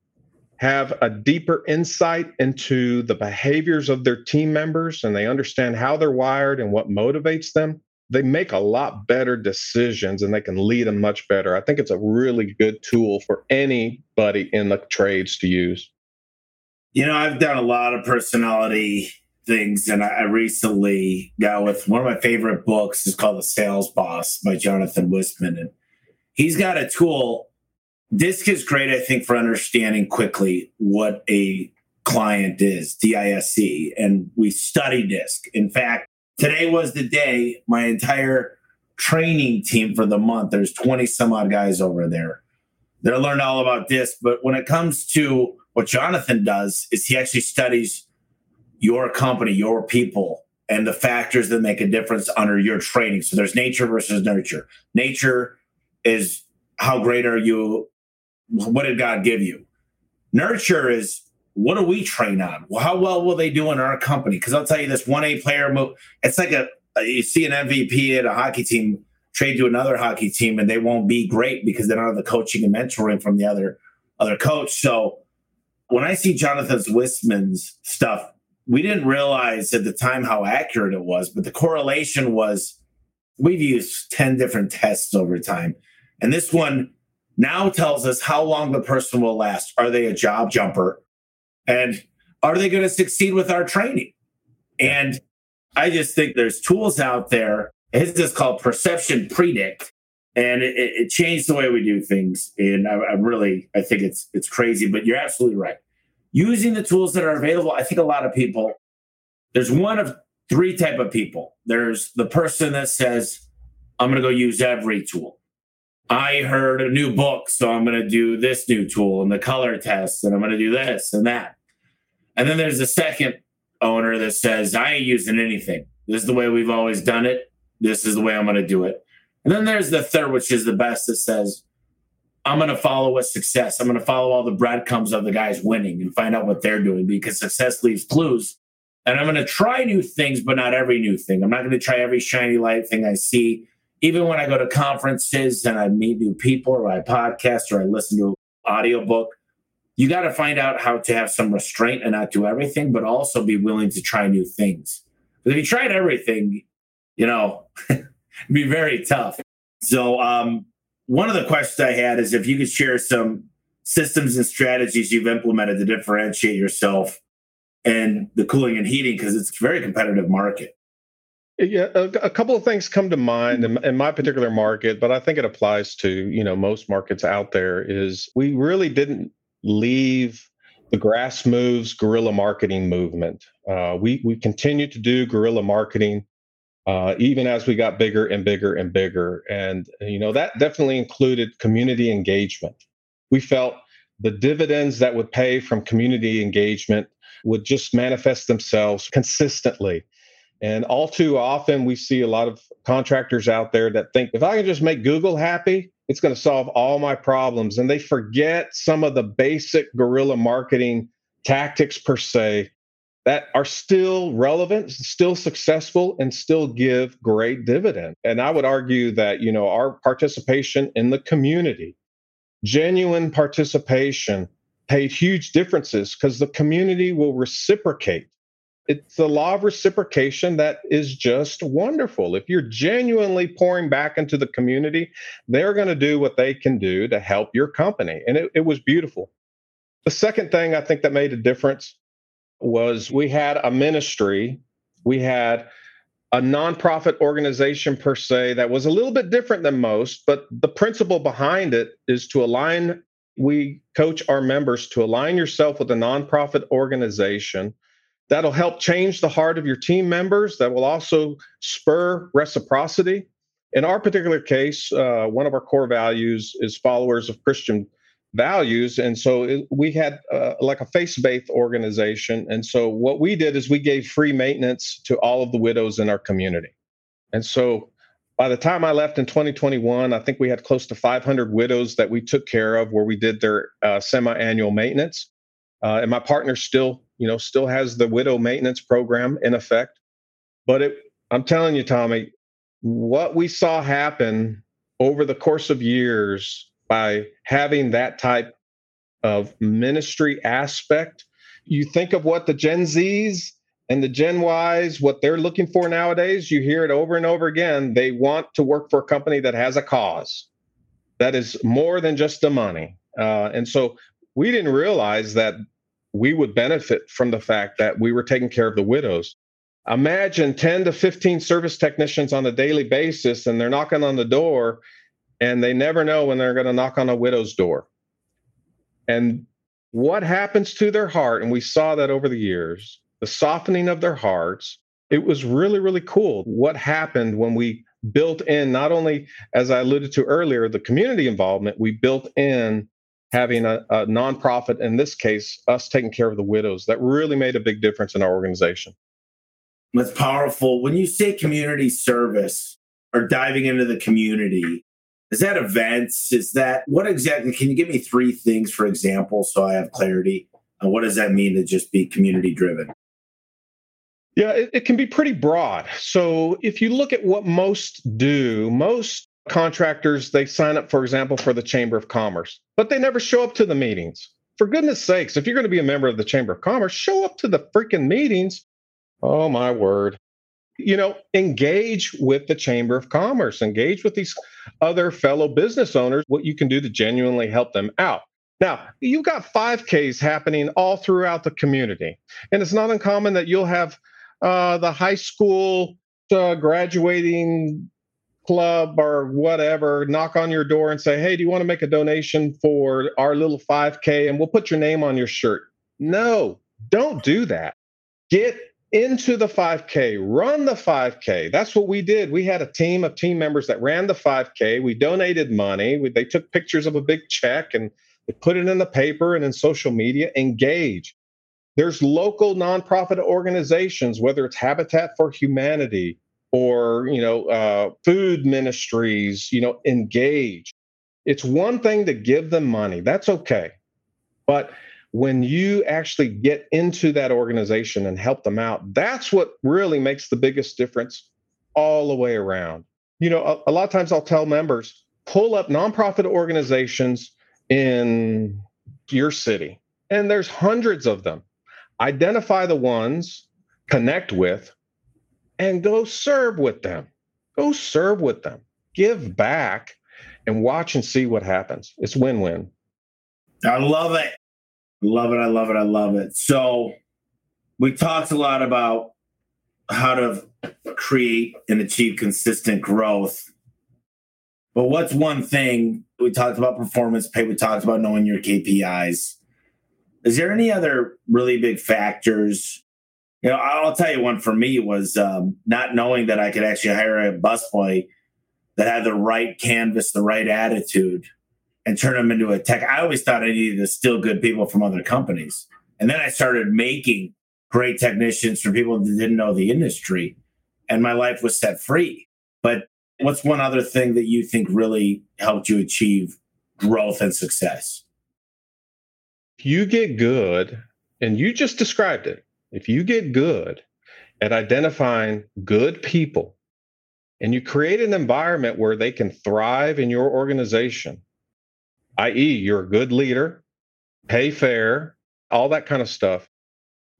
have a deeper insight into the behaviors of their team members and they understand how they're wired and what motivates them, they make a lot better decisions and they can lead them much better. I think it's a really good tool for anybody in the trades to use. You know, I've done a lot of personality things, and I recently got with one of my favorite books is called The Sales Boss by Jonathan Whistman. And he's got a tool. Disc is great, I think, for understanding quickly what a client is, DISC. And we study DISC. In fact, today was the day my entire training team for the month there's 20 some odd guys over there they're learning all about this but when it comes to what jonathan does is he actually studies your company your people and the factors that make a difference under your training so there's nature versus nurture nature is how great are you what did god give you nurture is what do we train on? How well will they do in our company? Because I'll tell you this one A player move, it's like a, you see an MVP at a hockey team trade to another hockey team and they won't be great because they don't have the coaching and mentoring from the other other coach. So when I see Jonathan Whistman's stuff, we didn't realize at the time how accurate it was, but the correlation was we've used 10 different tests over time. And this one now tells us how long the person will last. Are they a job jumper? And are they going to succeed with our training? And I just think there's tools out there. It's just called Perception Predict, and it, it changed the way we do things. And I, I really, I think it's it's crazy, but you're absolutely right. Using the tools that are available, I think a lot of people. There's one of three type of people. There's the person that says, "I'm going to go use every tool." I heard a new book, so I'm going to do this new tool and the color test, and I'm going to do this and that. And then there's a second owner that says, I ain't using anything. This is the way we've always done it. This is the way I'm going to do it. And then there's the third, which is the best, that says, I'm going to follow what success. I'm going to follow all the breadcrumbs of the guys winning and find out what they're doing because success leaves clues. And I'm going to try new things, but not every new thing. I'm not going to try every shiny light thing I see. Even when I go to conferences and I meet new people or I podcast or I listen to an audiobook, you got to find out how to have some restraint and not do everything, but also be willing to try new things. Because if you tried everything, you know, it'd be very tough. So, um, one of the questions I had is if you could share some systems and strategies you've implemented to differentiate yourself and the cooling and heating, because it's a very competitive market. Yeah, a, a, couple of things come to mind in, in, my particular market, but I think it applies to you know most markets out there. Is we really didn't leave the grass moves guerrilla marketing movement. Uh, we we continue to do guerrilla marketing uh, even as we got bigger and bigger and bigger, and you know that definitely included community engagement. We felt the dividends that would pay from community engagement would just manifest themselves consistently. And all too often, we see a lot of contractors out there that think if I can just make Google happy, It's going to solve all my problems. And they forget some of the basic guerrilla marketing tactics per se that are still relevant, still successful, and still give great dividend. And I would argue that, you know, our participation in the community, genuine participation, paid huge differences because the community will reciprocate. It's the law of reciprocation that is just wonderful. If you're genuinely pouring back into the community, they're going to do what they can do to help your company. And it, it was beautiful. The second thing I think that made a difference was we had a ministry, we had a nonprofit organization per se that was a little bit different than most, but the principle behind it is to align. We coach our members to align yourself with a nonprofit organization that'll help change the heart of your team members, that will also spur reciprocity. In our particular case, uh, one of our core values is followers of Christian values. And so it, we had uh, like a faith-based organization. And so what we did is we gave free maintenance to all of the widows in our community. And so by the time i left in 2021 i think we had close to 500 widows that we took care of where we did their uh, semi-annual maintenance. Uh, and my partner still you know still has the widow maintenance program in effect. But it i'm telling you tommy what we saw happen over the course of years by having that type of ministry aspect. You think of what the Gen Zs and the Gen Ys, what they're looking for nowadays, you hear it over and over again. They want to work for a company that has a cause that is more than just the money. Uh, and so we didn't realize that we would benefit from the fact that we were taking care of the widows. Imagine 10 to 15 service technicians on a daily basis, and they're knocking on the door and they never know when they're going to knock on a widow's door. And what happens to their heart, and we saw that over the years, the softening of their hearts, it was really, really cool. What happened when we built in, not only, as I alluded to earlier, the community involvement, we built in having a, a nonprofit, in this case, us taking care of the widows. That really made a big difference in our organization. That's powerful. When you say community service or diving into the community, is that events? Is that what exactly? Can you give me three things, for example, so I have clarity? And what does that mean to just be community driven? Yeah, it, it can be pretty broad. So if you look at what most do, most contractors they sign up, for example, for the Chamber of Commerce, but they never show up to the meetings. For goodness sakes, if you're going to be a member of the Chamber of Commerce, show up to the freaking meetings. Oh my word you know, engage with the Chamber of Commerce, engage with these other fellow business owners, what you can do to genuinely help them out. Now, you've got 5Ks happening all throughout the community. And it's not uncommon that you'll have uh, the high school uh, graduating club or whatever knock on your door and say, Hey, do you want to make a donation for our little 5K? And we'll put your name on your shirt. No, don't do that. Get into the 5K, run the 5K. That's what we did. We had a team of team members that ran the 5K. We donated money. We, they took pictures of a big check and they put it in the paper and in social media. Engage. There's local nonprofit organizations, whether it's Habitat for Humanity or you know uh, food ministries. You know, engage. It's one thing to give them money. That's okay, but when you actually get into that organization and help them out, that's what really makes the biggest difference all the way around. You know, a, a lot of times I'll tell members pull up nonprofit organizations in your city, and there's hundreds of them. Identify the ones, connect with, and go serve with them. Go serve with them. Give back and watch and see what happens. It's win win. I love it. Love it. I love it. I love it. So we talked a lot about how to create and achieve consistent growth. But what's one thing we talked about performance pay, we talked about knowing your KPIs. Is there any other really big factors? You know, I'll tell you one for me was um, not knowing that I could actually hire a busboy that had the right canvas, the right attitude, and turn them into a tech. I always thought I needed to steal good people from other companies. And then I started making great technicians from people that didn't know the industry. And my life was set free. But What's one other thing that you think really helped you achieve growth and success? If you get good, and you just described it, if you get good at identifying good people and you create an environment where they can thrive in your organization, i.e., you're a good leader, pay fair, all that kind of stuff,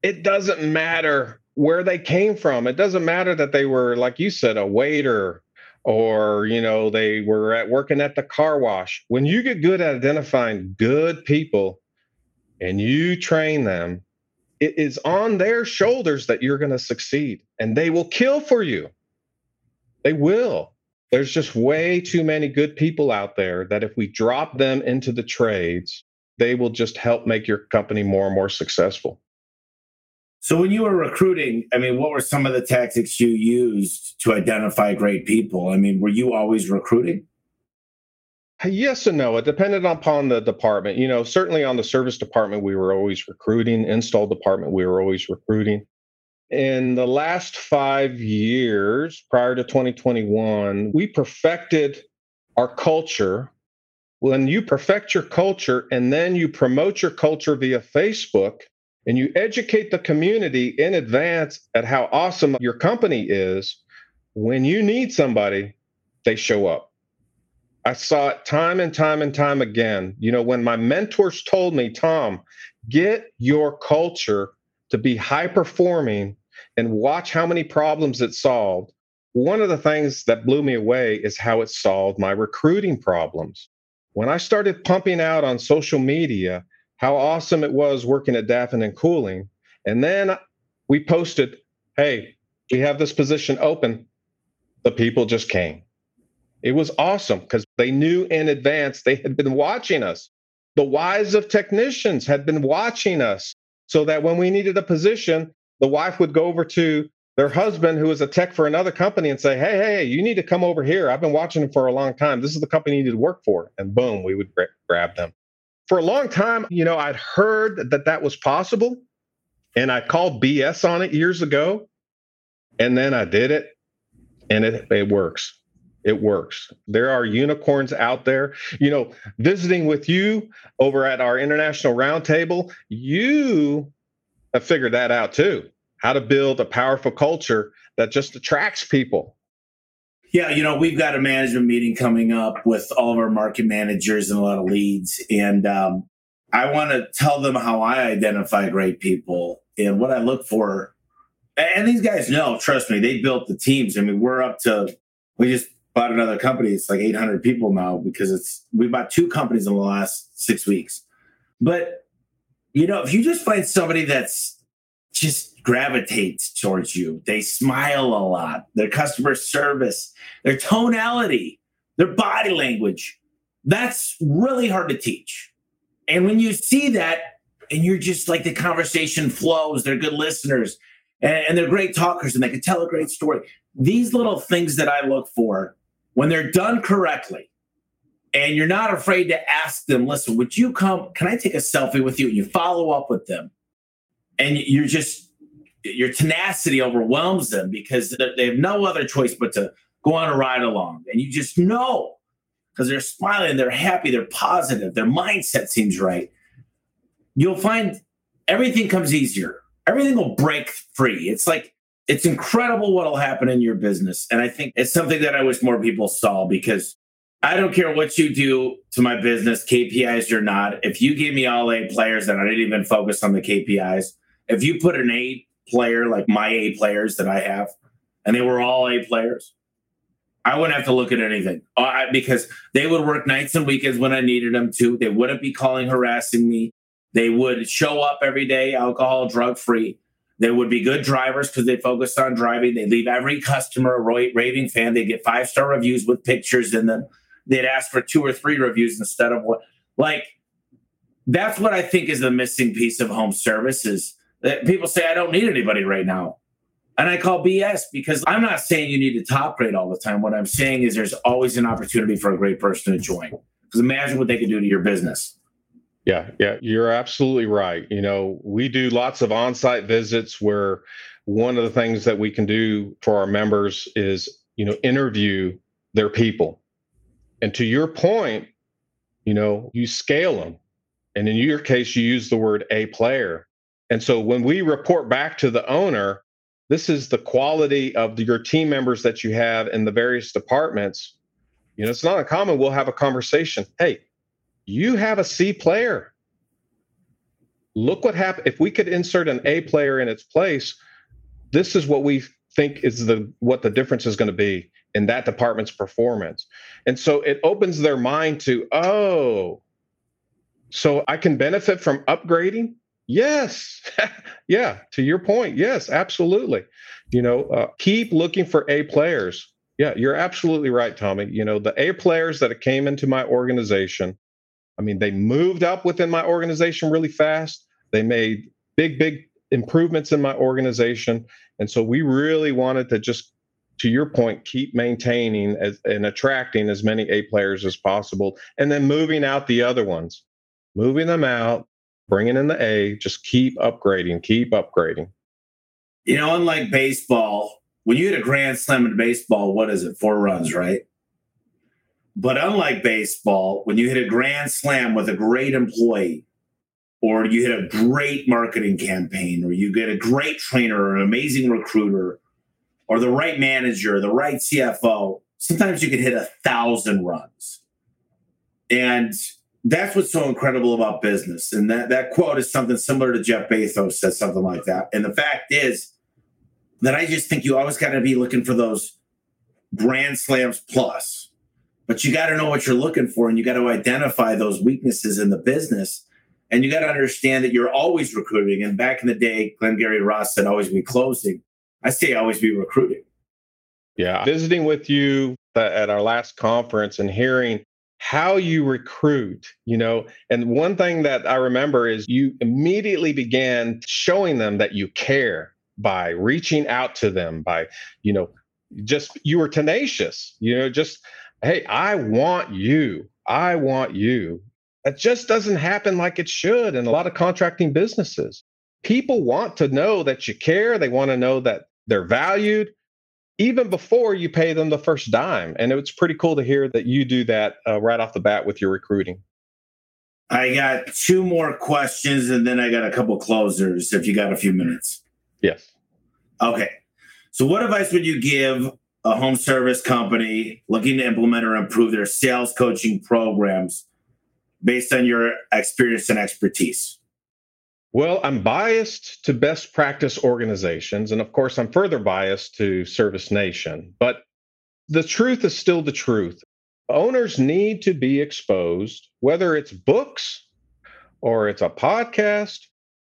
it doesn't matter where they came from. It doesn't matter that they were, like you said, a waiter or you know they were at working at the car wash when you get good at identifying good people and you train them it is on their shoulders that you're going to succeed and they will kill for you they will there's just way too many good people out there that if we drop them into the trades they will just help make your company more and more successful so when you were recruiting, I mean, what were some of the tactics you used to identify great people? I mean, were you always recruiting? Yes and no. It depended upon the department. You know, certainly on the service department, we were always recruiting. Install department, we were always recruiting. In the last five years, prior to 2021, we perfected our culture. When you perfect your culture and then you promote your culture via Facebook, and you educate the community in advance at how awesome your company is, when you need somebody, they show up. I saw it time and time and time again. You know, when my mentors told me, Tom, get your culture to be high performing and watch how many problems it solved. One of the things that blew me away is how it solved my recruiting problems. When I started pumping out on social media how awesome it was working at Daffan and Cooling. And then we posted, hey, we have this position open. The people just came. It was awesome because they knew in advance they had been watching us. The wives of technicians had been watching us so that when we needed a position, the wife would go over to their husband, who was a tech for another company, and say, Hey, hey, you need to come over here. I've been watching them for a long time. This is the company you need to work for. And boom, we would grab them for a long time, you know, I'd heard that that was possible and I called BS on it years ago. And then I did it and it, it works. It works. There are unicorns out there. You know, visiting with you over at our international roundtable, you have figured that out too how to build a powerful culture that just attracts people yeah, you know, we've got a management meeting coming up with all of our market managers and a lot of leads. And um, I want to tell them how I identify great people and what I look for. And these guys know, trust me, they built the teams. I mean, we're up to, we just bought another company. It's like 800 people now because it's, we bought two companies in the last six weeks. But, you know, if you just find somebody that's just gravitates towards you. They smile a lot. Their customer service, their tonality, their body language. That's really hard to teach. And when you see that and you're just like the conversation flows, they're good listeners and, and they're great talkers and they can tell a great story. These little things that I look for when they're done correctly, and you're not afraid to ask them, listen, would you come? Can I take a selfie with you? And you follow up with them. And you're just your tenacity overwhelms them because they have no other choice but to go on a ride along. And you just know because they're smiling, they're happy, they're positive, their mindset seems right. You'll find everything comes easier. Everything will break free. It's like it's incredible what'll happen in your business. And I think it's something that I wish more people saw because I don't care what you do to my business, KPIs or not. If you gave me all A players and I didn't even focus on the KPIs, if you put an A player like my A players that I have, and they were all A players, I wouldn't have to look at anything uh, because they would work nights and weekends when I needed them to. They wouldn't be calling, harassing me. They would show up every day, alcohol, drug free. They would be good drivers because they focused on driving. They leave every customer a raving fan. They get five star reviews with pictures in them. They'd ask for two or three reviews instead of what. Like that's what I think is the missing piece of home services That people say I don't need anybody right now. And I call BS because I'm not saying you need to top grade all the time. What I'm saying is there's always an opportunity for a great person to join. Because imagine what they could do to your business. Yeah, yeah, you're absolutely right. You know, we do lots of on site visits where one of the things that we can do for our members is, you know, interview their people. And to your point, you know, you scale them. And in your case, you use the word A player. And so when we report back to the owner, this is the quality of the, your team members that you have in the various departments. You know, it's not uncommon. We'll have a conversation. Hey, you have a C player. Look what happened. If we could insert an A player in its place, this is what we think is the what the difference is going to be in that department's performance. And so it opens their mind to, oh, so I can benefit from upgrading Yes. yeah. To your point. Yes, absolutely. You know, uh, keep looking for A players. Yeah, you're absolutely right, Tommy. You know, the A players that came into my organization, I mean, they moved up within my organization really fast. They made big, big improvements in my organization. And so we really wanted to just, to your point, keep maintaining as, and attracting as many A players as possible and then moving out the other ones, moving them out, bringing in the A, just keep upgrading, keep upgrading. You know, unlike baseball, when you hit a grand slam in baseball, what is it? Four runs, right? But unlike baseball, when you hit a grand slam with a great employee, or you hit a great marketing campaign, or you get a great trainer, or an amazing recruiter, or the right manager, the right CFO, sometimes you can hit a thousand runs. And that's what's so incredible about business. And that, that quote is something similar to Jeff Bezos says something like that. And the fact is that I just think you always got to be looking for those grand slams plus, but you got to know what you're looking for and you got to identify those weaknesses in the business. And you got to understand that you're always recruiting. And back in the day, Glengarry Ross said always be closing. I say always be recruiting. Yeah. Visiting with you uh, at our last conference and hearing how you recruit, you know. And one thing that I remember is you immediately began showing them that you care by reaching out to them, by, you know, just you were tenacious, you know, just, hey, I want you. I want you. That just doesn't happen like it should in a lot of contracting businesses. People want to know that you care. They want to know that they're valued even before you pay them the first dime. And it's pretty cool to hear that you do that uh, right off the bat with your recruiting. I got two more questions and then I got a couple closers if you got a few minutes. Yes. Okay. So, what advice would you give a home service company looking to implement or improve their sales coaching programs based on your experience and expertise? Well, I'm biased to best practice organizations. And of course, I'm further biased to Service Nation. But the truth is still the truth. Owners need to be exposed, whether it's books or it's a podcast.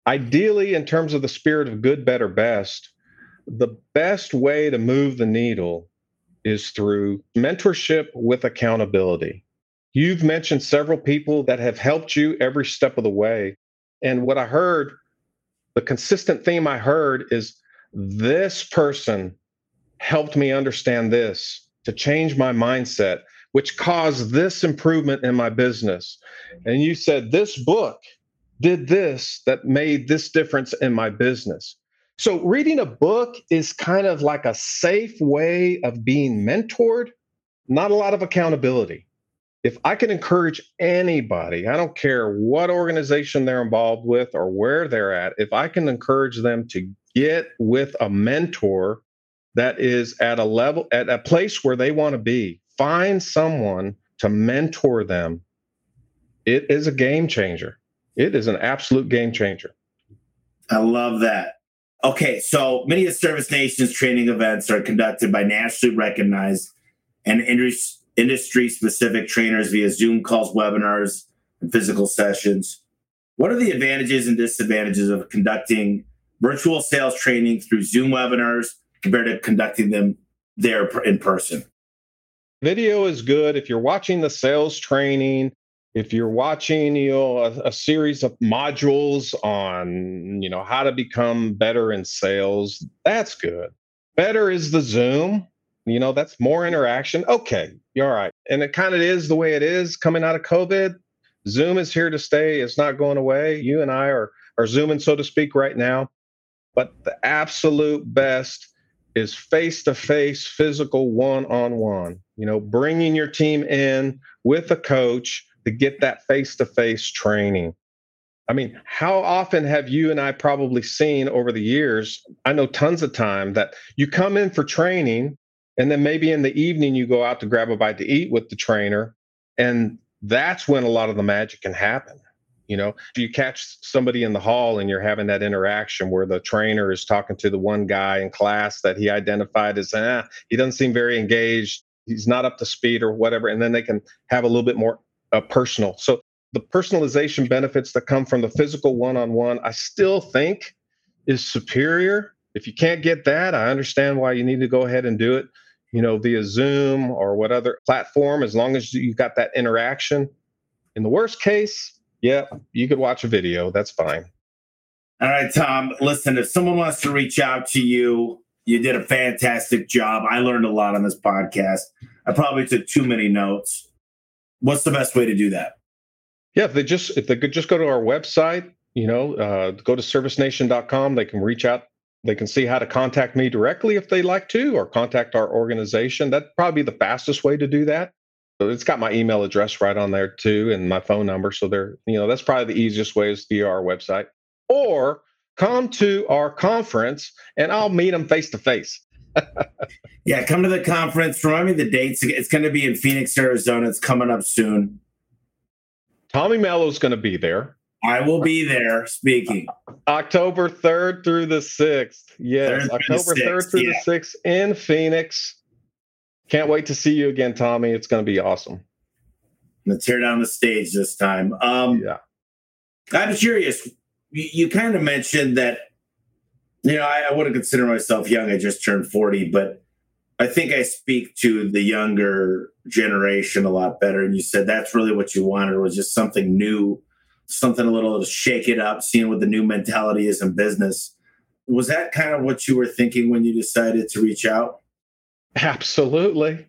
Ideally, in terms of the spirit of good, better, best, the best way to move the needle is through mentorship with accountability. You've mentioned several people that have helped you every step of the way. And what I heard, the consistent theme I heard is this person helped me understand this to change my mindset, which caused this improvement in my business. And you said, This book did this that made this difference in my business. So, reading a book is kind of like a safe way of being mentored, not a lot of accountability if I can encourage anybody, I don't care what organization they're involved with or where they're at, if I can encourage them to get with a mentor that is at a level, at a place where they want to be, find someone to mentor them, it is a game changer. It is an absolute game changer. I love that. Okay, so many of the Service Nation's training events are conducted by nationally recognized and industry specific trainers via Zoom calls, webinars, and physical sessions. What are the advantages and disadvantages of conducting virtual sales training through Zoom webinars compared to conducting them there in person? Video is good if you're watching the sales training, if you're watching you know a, a, series of modules on you know how to become better in sales that's good. Better is the zoom you know that's more interaction. Okay you're all right. And it kind of is the way it is coming out of covid. Zoom is here to stay it's not going away. You and i are are zooming so to speak right now. But the absolute best is face to face physical one on one. You know, bringing your team in with a coach to get that face to face training. I mean, how often have you and I probably seen over the years? I know tons of time that you come in for training and then maybe in the evening you go out to grab a bite to eat with the trainer and that's when a lot of the magic can happen you know you catch somebody in the hall and you're having that interaction where the trainer is talking to the one guy in class that he identified as ah, he doesn't seem very engaged he's not up to speed or whatever and then they can have a little bit more uh, personal so the personalization benefits that come from the physical one-on-one i still think is superior if you can't get that i understand why you need to go ahead and do it you know, via Zoom or what other platform, as long as you've got that interaction. In the worst case, yeah, you could watch a video. That's fine. All right, Tom. Listen, if someone wants to reach out to you, you did a fantastic job. I learned a lot on this podcast. I probably took too many notes. What's the best way to do that? Yeah, if they just if they could just go to our website, you know, uh, go to servicenation.com, they can reach out they can see how to contact me directly if they like to, or contact our organization. That'd probably be the fastest way to do that. So it's got my email address right on there too, and my phone number. So they're, you know, that's probably the easiest way is via our website. Or come to our conference and I'll meet them face to face. Yeah, come to the conference. Remind me the dates. It's going to be in Phoenix, Arizona. It's coming up soon. Tommy Mello's going to be there. I will be there speaking. October 3rd through the 6th. Yes, October 3rd through yeah. the 6th in Phoenix. Can't wait to see you again, Tommy. It's going to be awesome. Let's tear down the stage this time. Um, yeah. I'm curious. You, you kind of mentioned that, you know, I, I wouldn't consider myself young. I just turned 40, but I think I speak to the younger generation a lot better. And you said that's really what you wanted was just something new something a little to shake it up, seeing what the new mentality is in business. Was that kind of what you were thinking when you decided to reach out? Absolutely.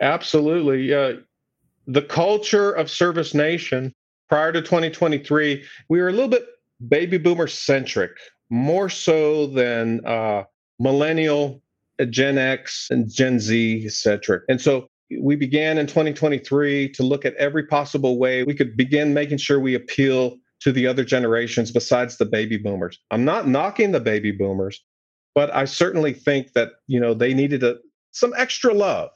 Absolutely. Uh, the culture of Service Nation prior to 2023, we were a little bit baby boomer centric, more so than uh, millennial, Gen X, and Gen Z centric. And so we began in 2023 to look at every possible way we could begin making sure we appeal to the other generations besides the baby boomers. I'm not knocking the baby boomers, but I certainly think that, you know, they needed a, some extra love.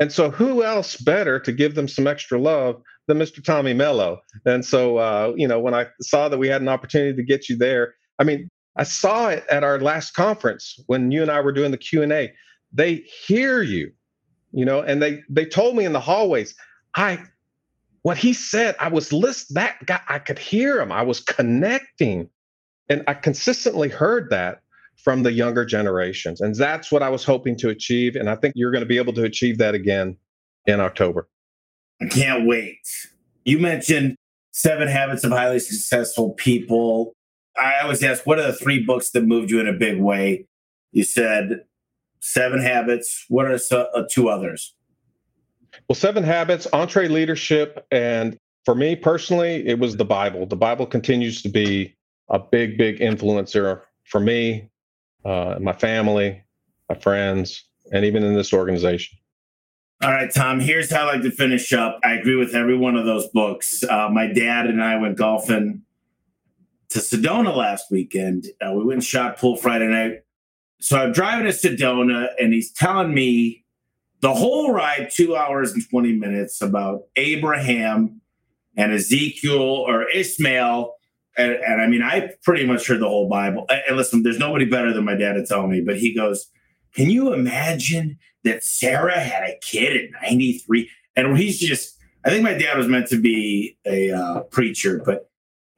And so who else better to give them some extra love than Mr. Tommy Mello? And so uh, you know, when I saw that we had an opportunity to get you there, I mean, I saw it at our last conference when you and I were doing the Q&A. They hear you you know and they they told me in the hallways i what he said i was list that guy i could hear him. I was connecting. And i consistently heard that from the younger generations. And that's what i was hoping to achieve. And i think you're going to be able to achieve that again in october. I can't wait. You mentioned seven habits of highly successful people i always ask what are the three books that moved you in a big way you said Seven Habits. What are so, uh, two others? Well, Seven Habits, EntreLeadership, and for me personally, it was the Bible. The Bible continues to be a big, big influencer for me, uh, my family, my friends, and even in this organization. All right, Tom, here's how I like to finish up. I agree with every one of those books. Uh, my dad and I went golfing to Sedona last weekend. Uh, we went and shot pool Friday night so I'm driving to Sedona, and he's telling me the whole ride, two hours and 20 minutes, about Abraham and Ezekiel or Ishmael. And, and I mean, I pretty much heard the whole Bible. And listen, there's nobody better than my dad to tell me, but he goes, Can you imagine that Sarah had a kid at 93? And he's just, I think my dad was meant to be a uh, preacher, but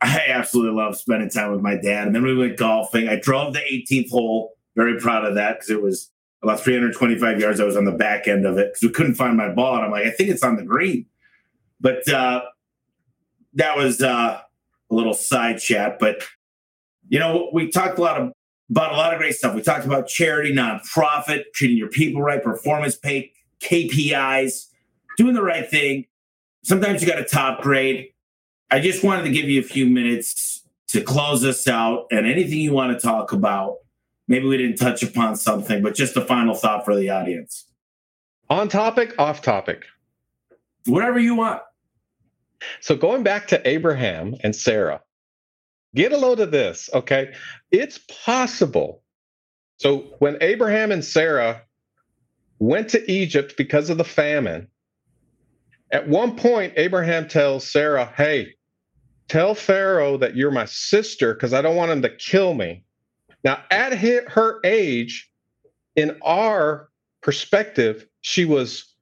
I absolutely love spending time with my dad. And then we went golfing. I drove the 18th hole very proud of that because it was about 325 yards. I was on the back end of it because we couldn't find my ball. And I'm like, I think it's on the green. But uh, that was uh, a little side chat. But, you know, we talked a lot of, about a lot of great stuff. We talked about charity, nonprofit, treating your people right, performance pay, KPIs, doing the right thing. Sometimes you got a top grade. I just wanted to give you a few minutes to close us out and anything you want to talk about maybe we didn't touch upon something, but just a final thought for the audience. On topic, off topic. Whatever you want. So going back to Abraham and Sarah, get a load of this, okay? It's possible. So when Abraham and Sarah went to Egypt because of the famine, at one point, Abraham tells Sarah, Hey, tell Pharaoh that you're my sister because I don't want him to kill me. Now, at her age, in our perspective, she was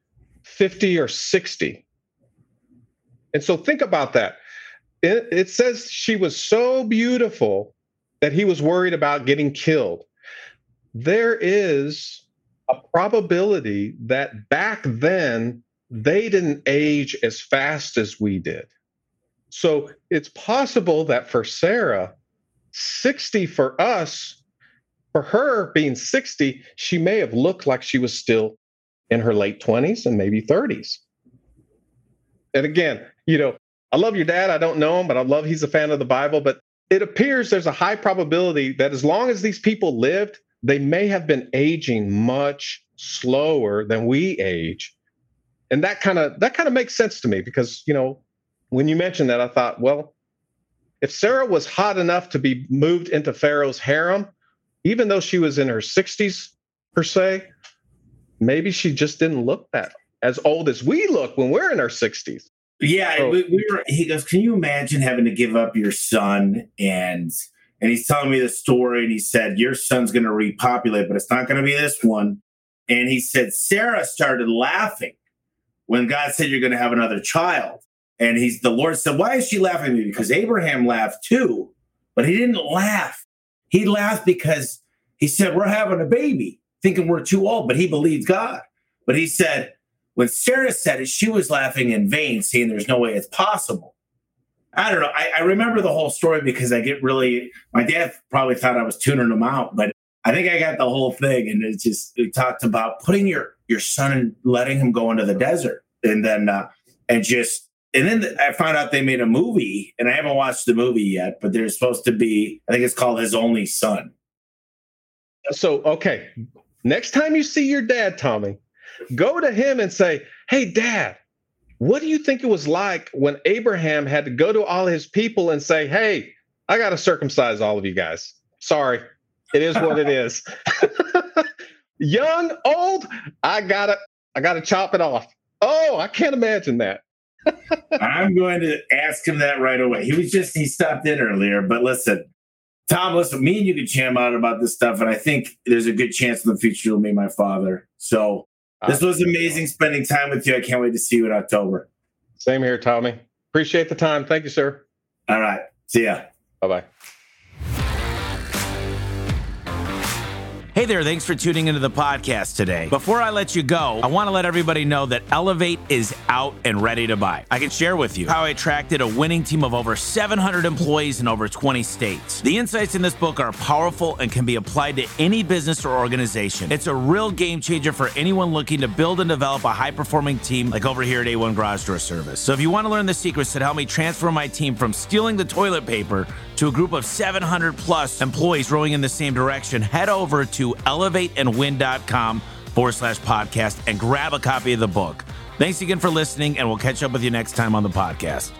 50 or 60. And so think about that. It, it, says she was so beautiful that he was worried about getting killed. There is a probability that back then they didn't age as fast as we did. So it's possible that for Sarah, 60 for us, for her being 60, she may have looked like she was still in her late 20s and maybe 30s. And again, you know, I love your dad. I don't know him, but I love he's a fan of the Bible. But it appears there's a high probability that as long as these people lived, they may have been aging much slower than we age. And that kind of that kind of makes sense to me because, you know, when you mentioned that, I thought, well, if Sarah was hot enough to be moved into Pharaoh's harem, even though she was in her 60s per se, maybe she just didn't look that as old as we look when we're in our 60s. Yeah, so, we, we were. He goes, "Can you imagine having to give up your son?" And and he's telling me the story, and he said, "Your son's going to repopulate, but it's not going to be this one." And he said Sarah started laughing when God said, "You're going to have another child." And he's the Lord said, "Why is she laughing at me?" Because Abraham laughed too, but he didn't laugh. He laughed because he said, "We're having a baby," thinking we're too old, but he believed God. But he said, when Sarah said it, she was laughing in vain, saying there's no way it's possible. I don't know. I, I, remember the whole story because I get really, my dad probably thought I was tuning him out, but I think I got the whole thing. And it's just, it talked about putting your, your son and letting him go into the desert. And then, uh, and just, and then I found out they made a movie and I haven't watched the movie yet, but there's supposed to be, I think it's called His Only Son. So, okay. Next time you see your dad, Tommy, Go to him and say, Hey, dad, what do you think it was like when Abraham had to go to all his people and say, Hey, I got to circumcise all of you guys? Sorry, it is what it is. Young, old, I gotta, I gotta chop it off. Oh, I can't imagine that. I'm going to ask him that right away. He was just he stopped in earlier, but listen, Tom, listen, me and you can jam out about this stuff, and I think there's a good chance in the future you'll meet my father. So ah, this was amazing spending time with you. I can't wait to see you in October. Same here, Tommy. Appreciate the time. Thank you, sir. All right. See ya. Bye bye. Hey there, thanks for tuning into the podcast today. Before I let you go, I want to let everybody know that Elevate is out and ready to buy. I can share with you how I attracted a winning team of over 700 employees in over 20 states. The insights in this book are powerful and can be applied to any business or organization. It's a real game changer for anyone looking to build and develop a high performing team like over here at A1 Garage Door Service. So if you want to learn the secrets that help me transform my team from stealing the toilet paper to a group of 700 plus employees rowing in the same direction, head over to to elevateandwin.com forward slash podcast and grab a copy of the book. Thanks again for listening, and we'll catch up with you next time on the podcast.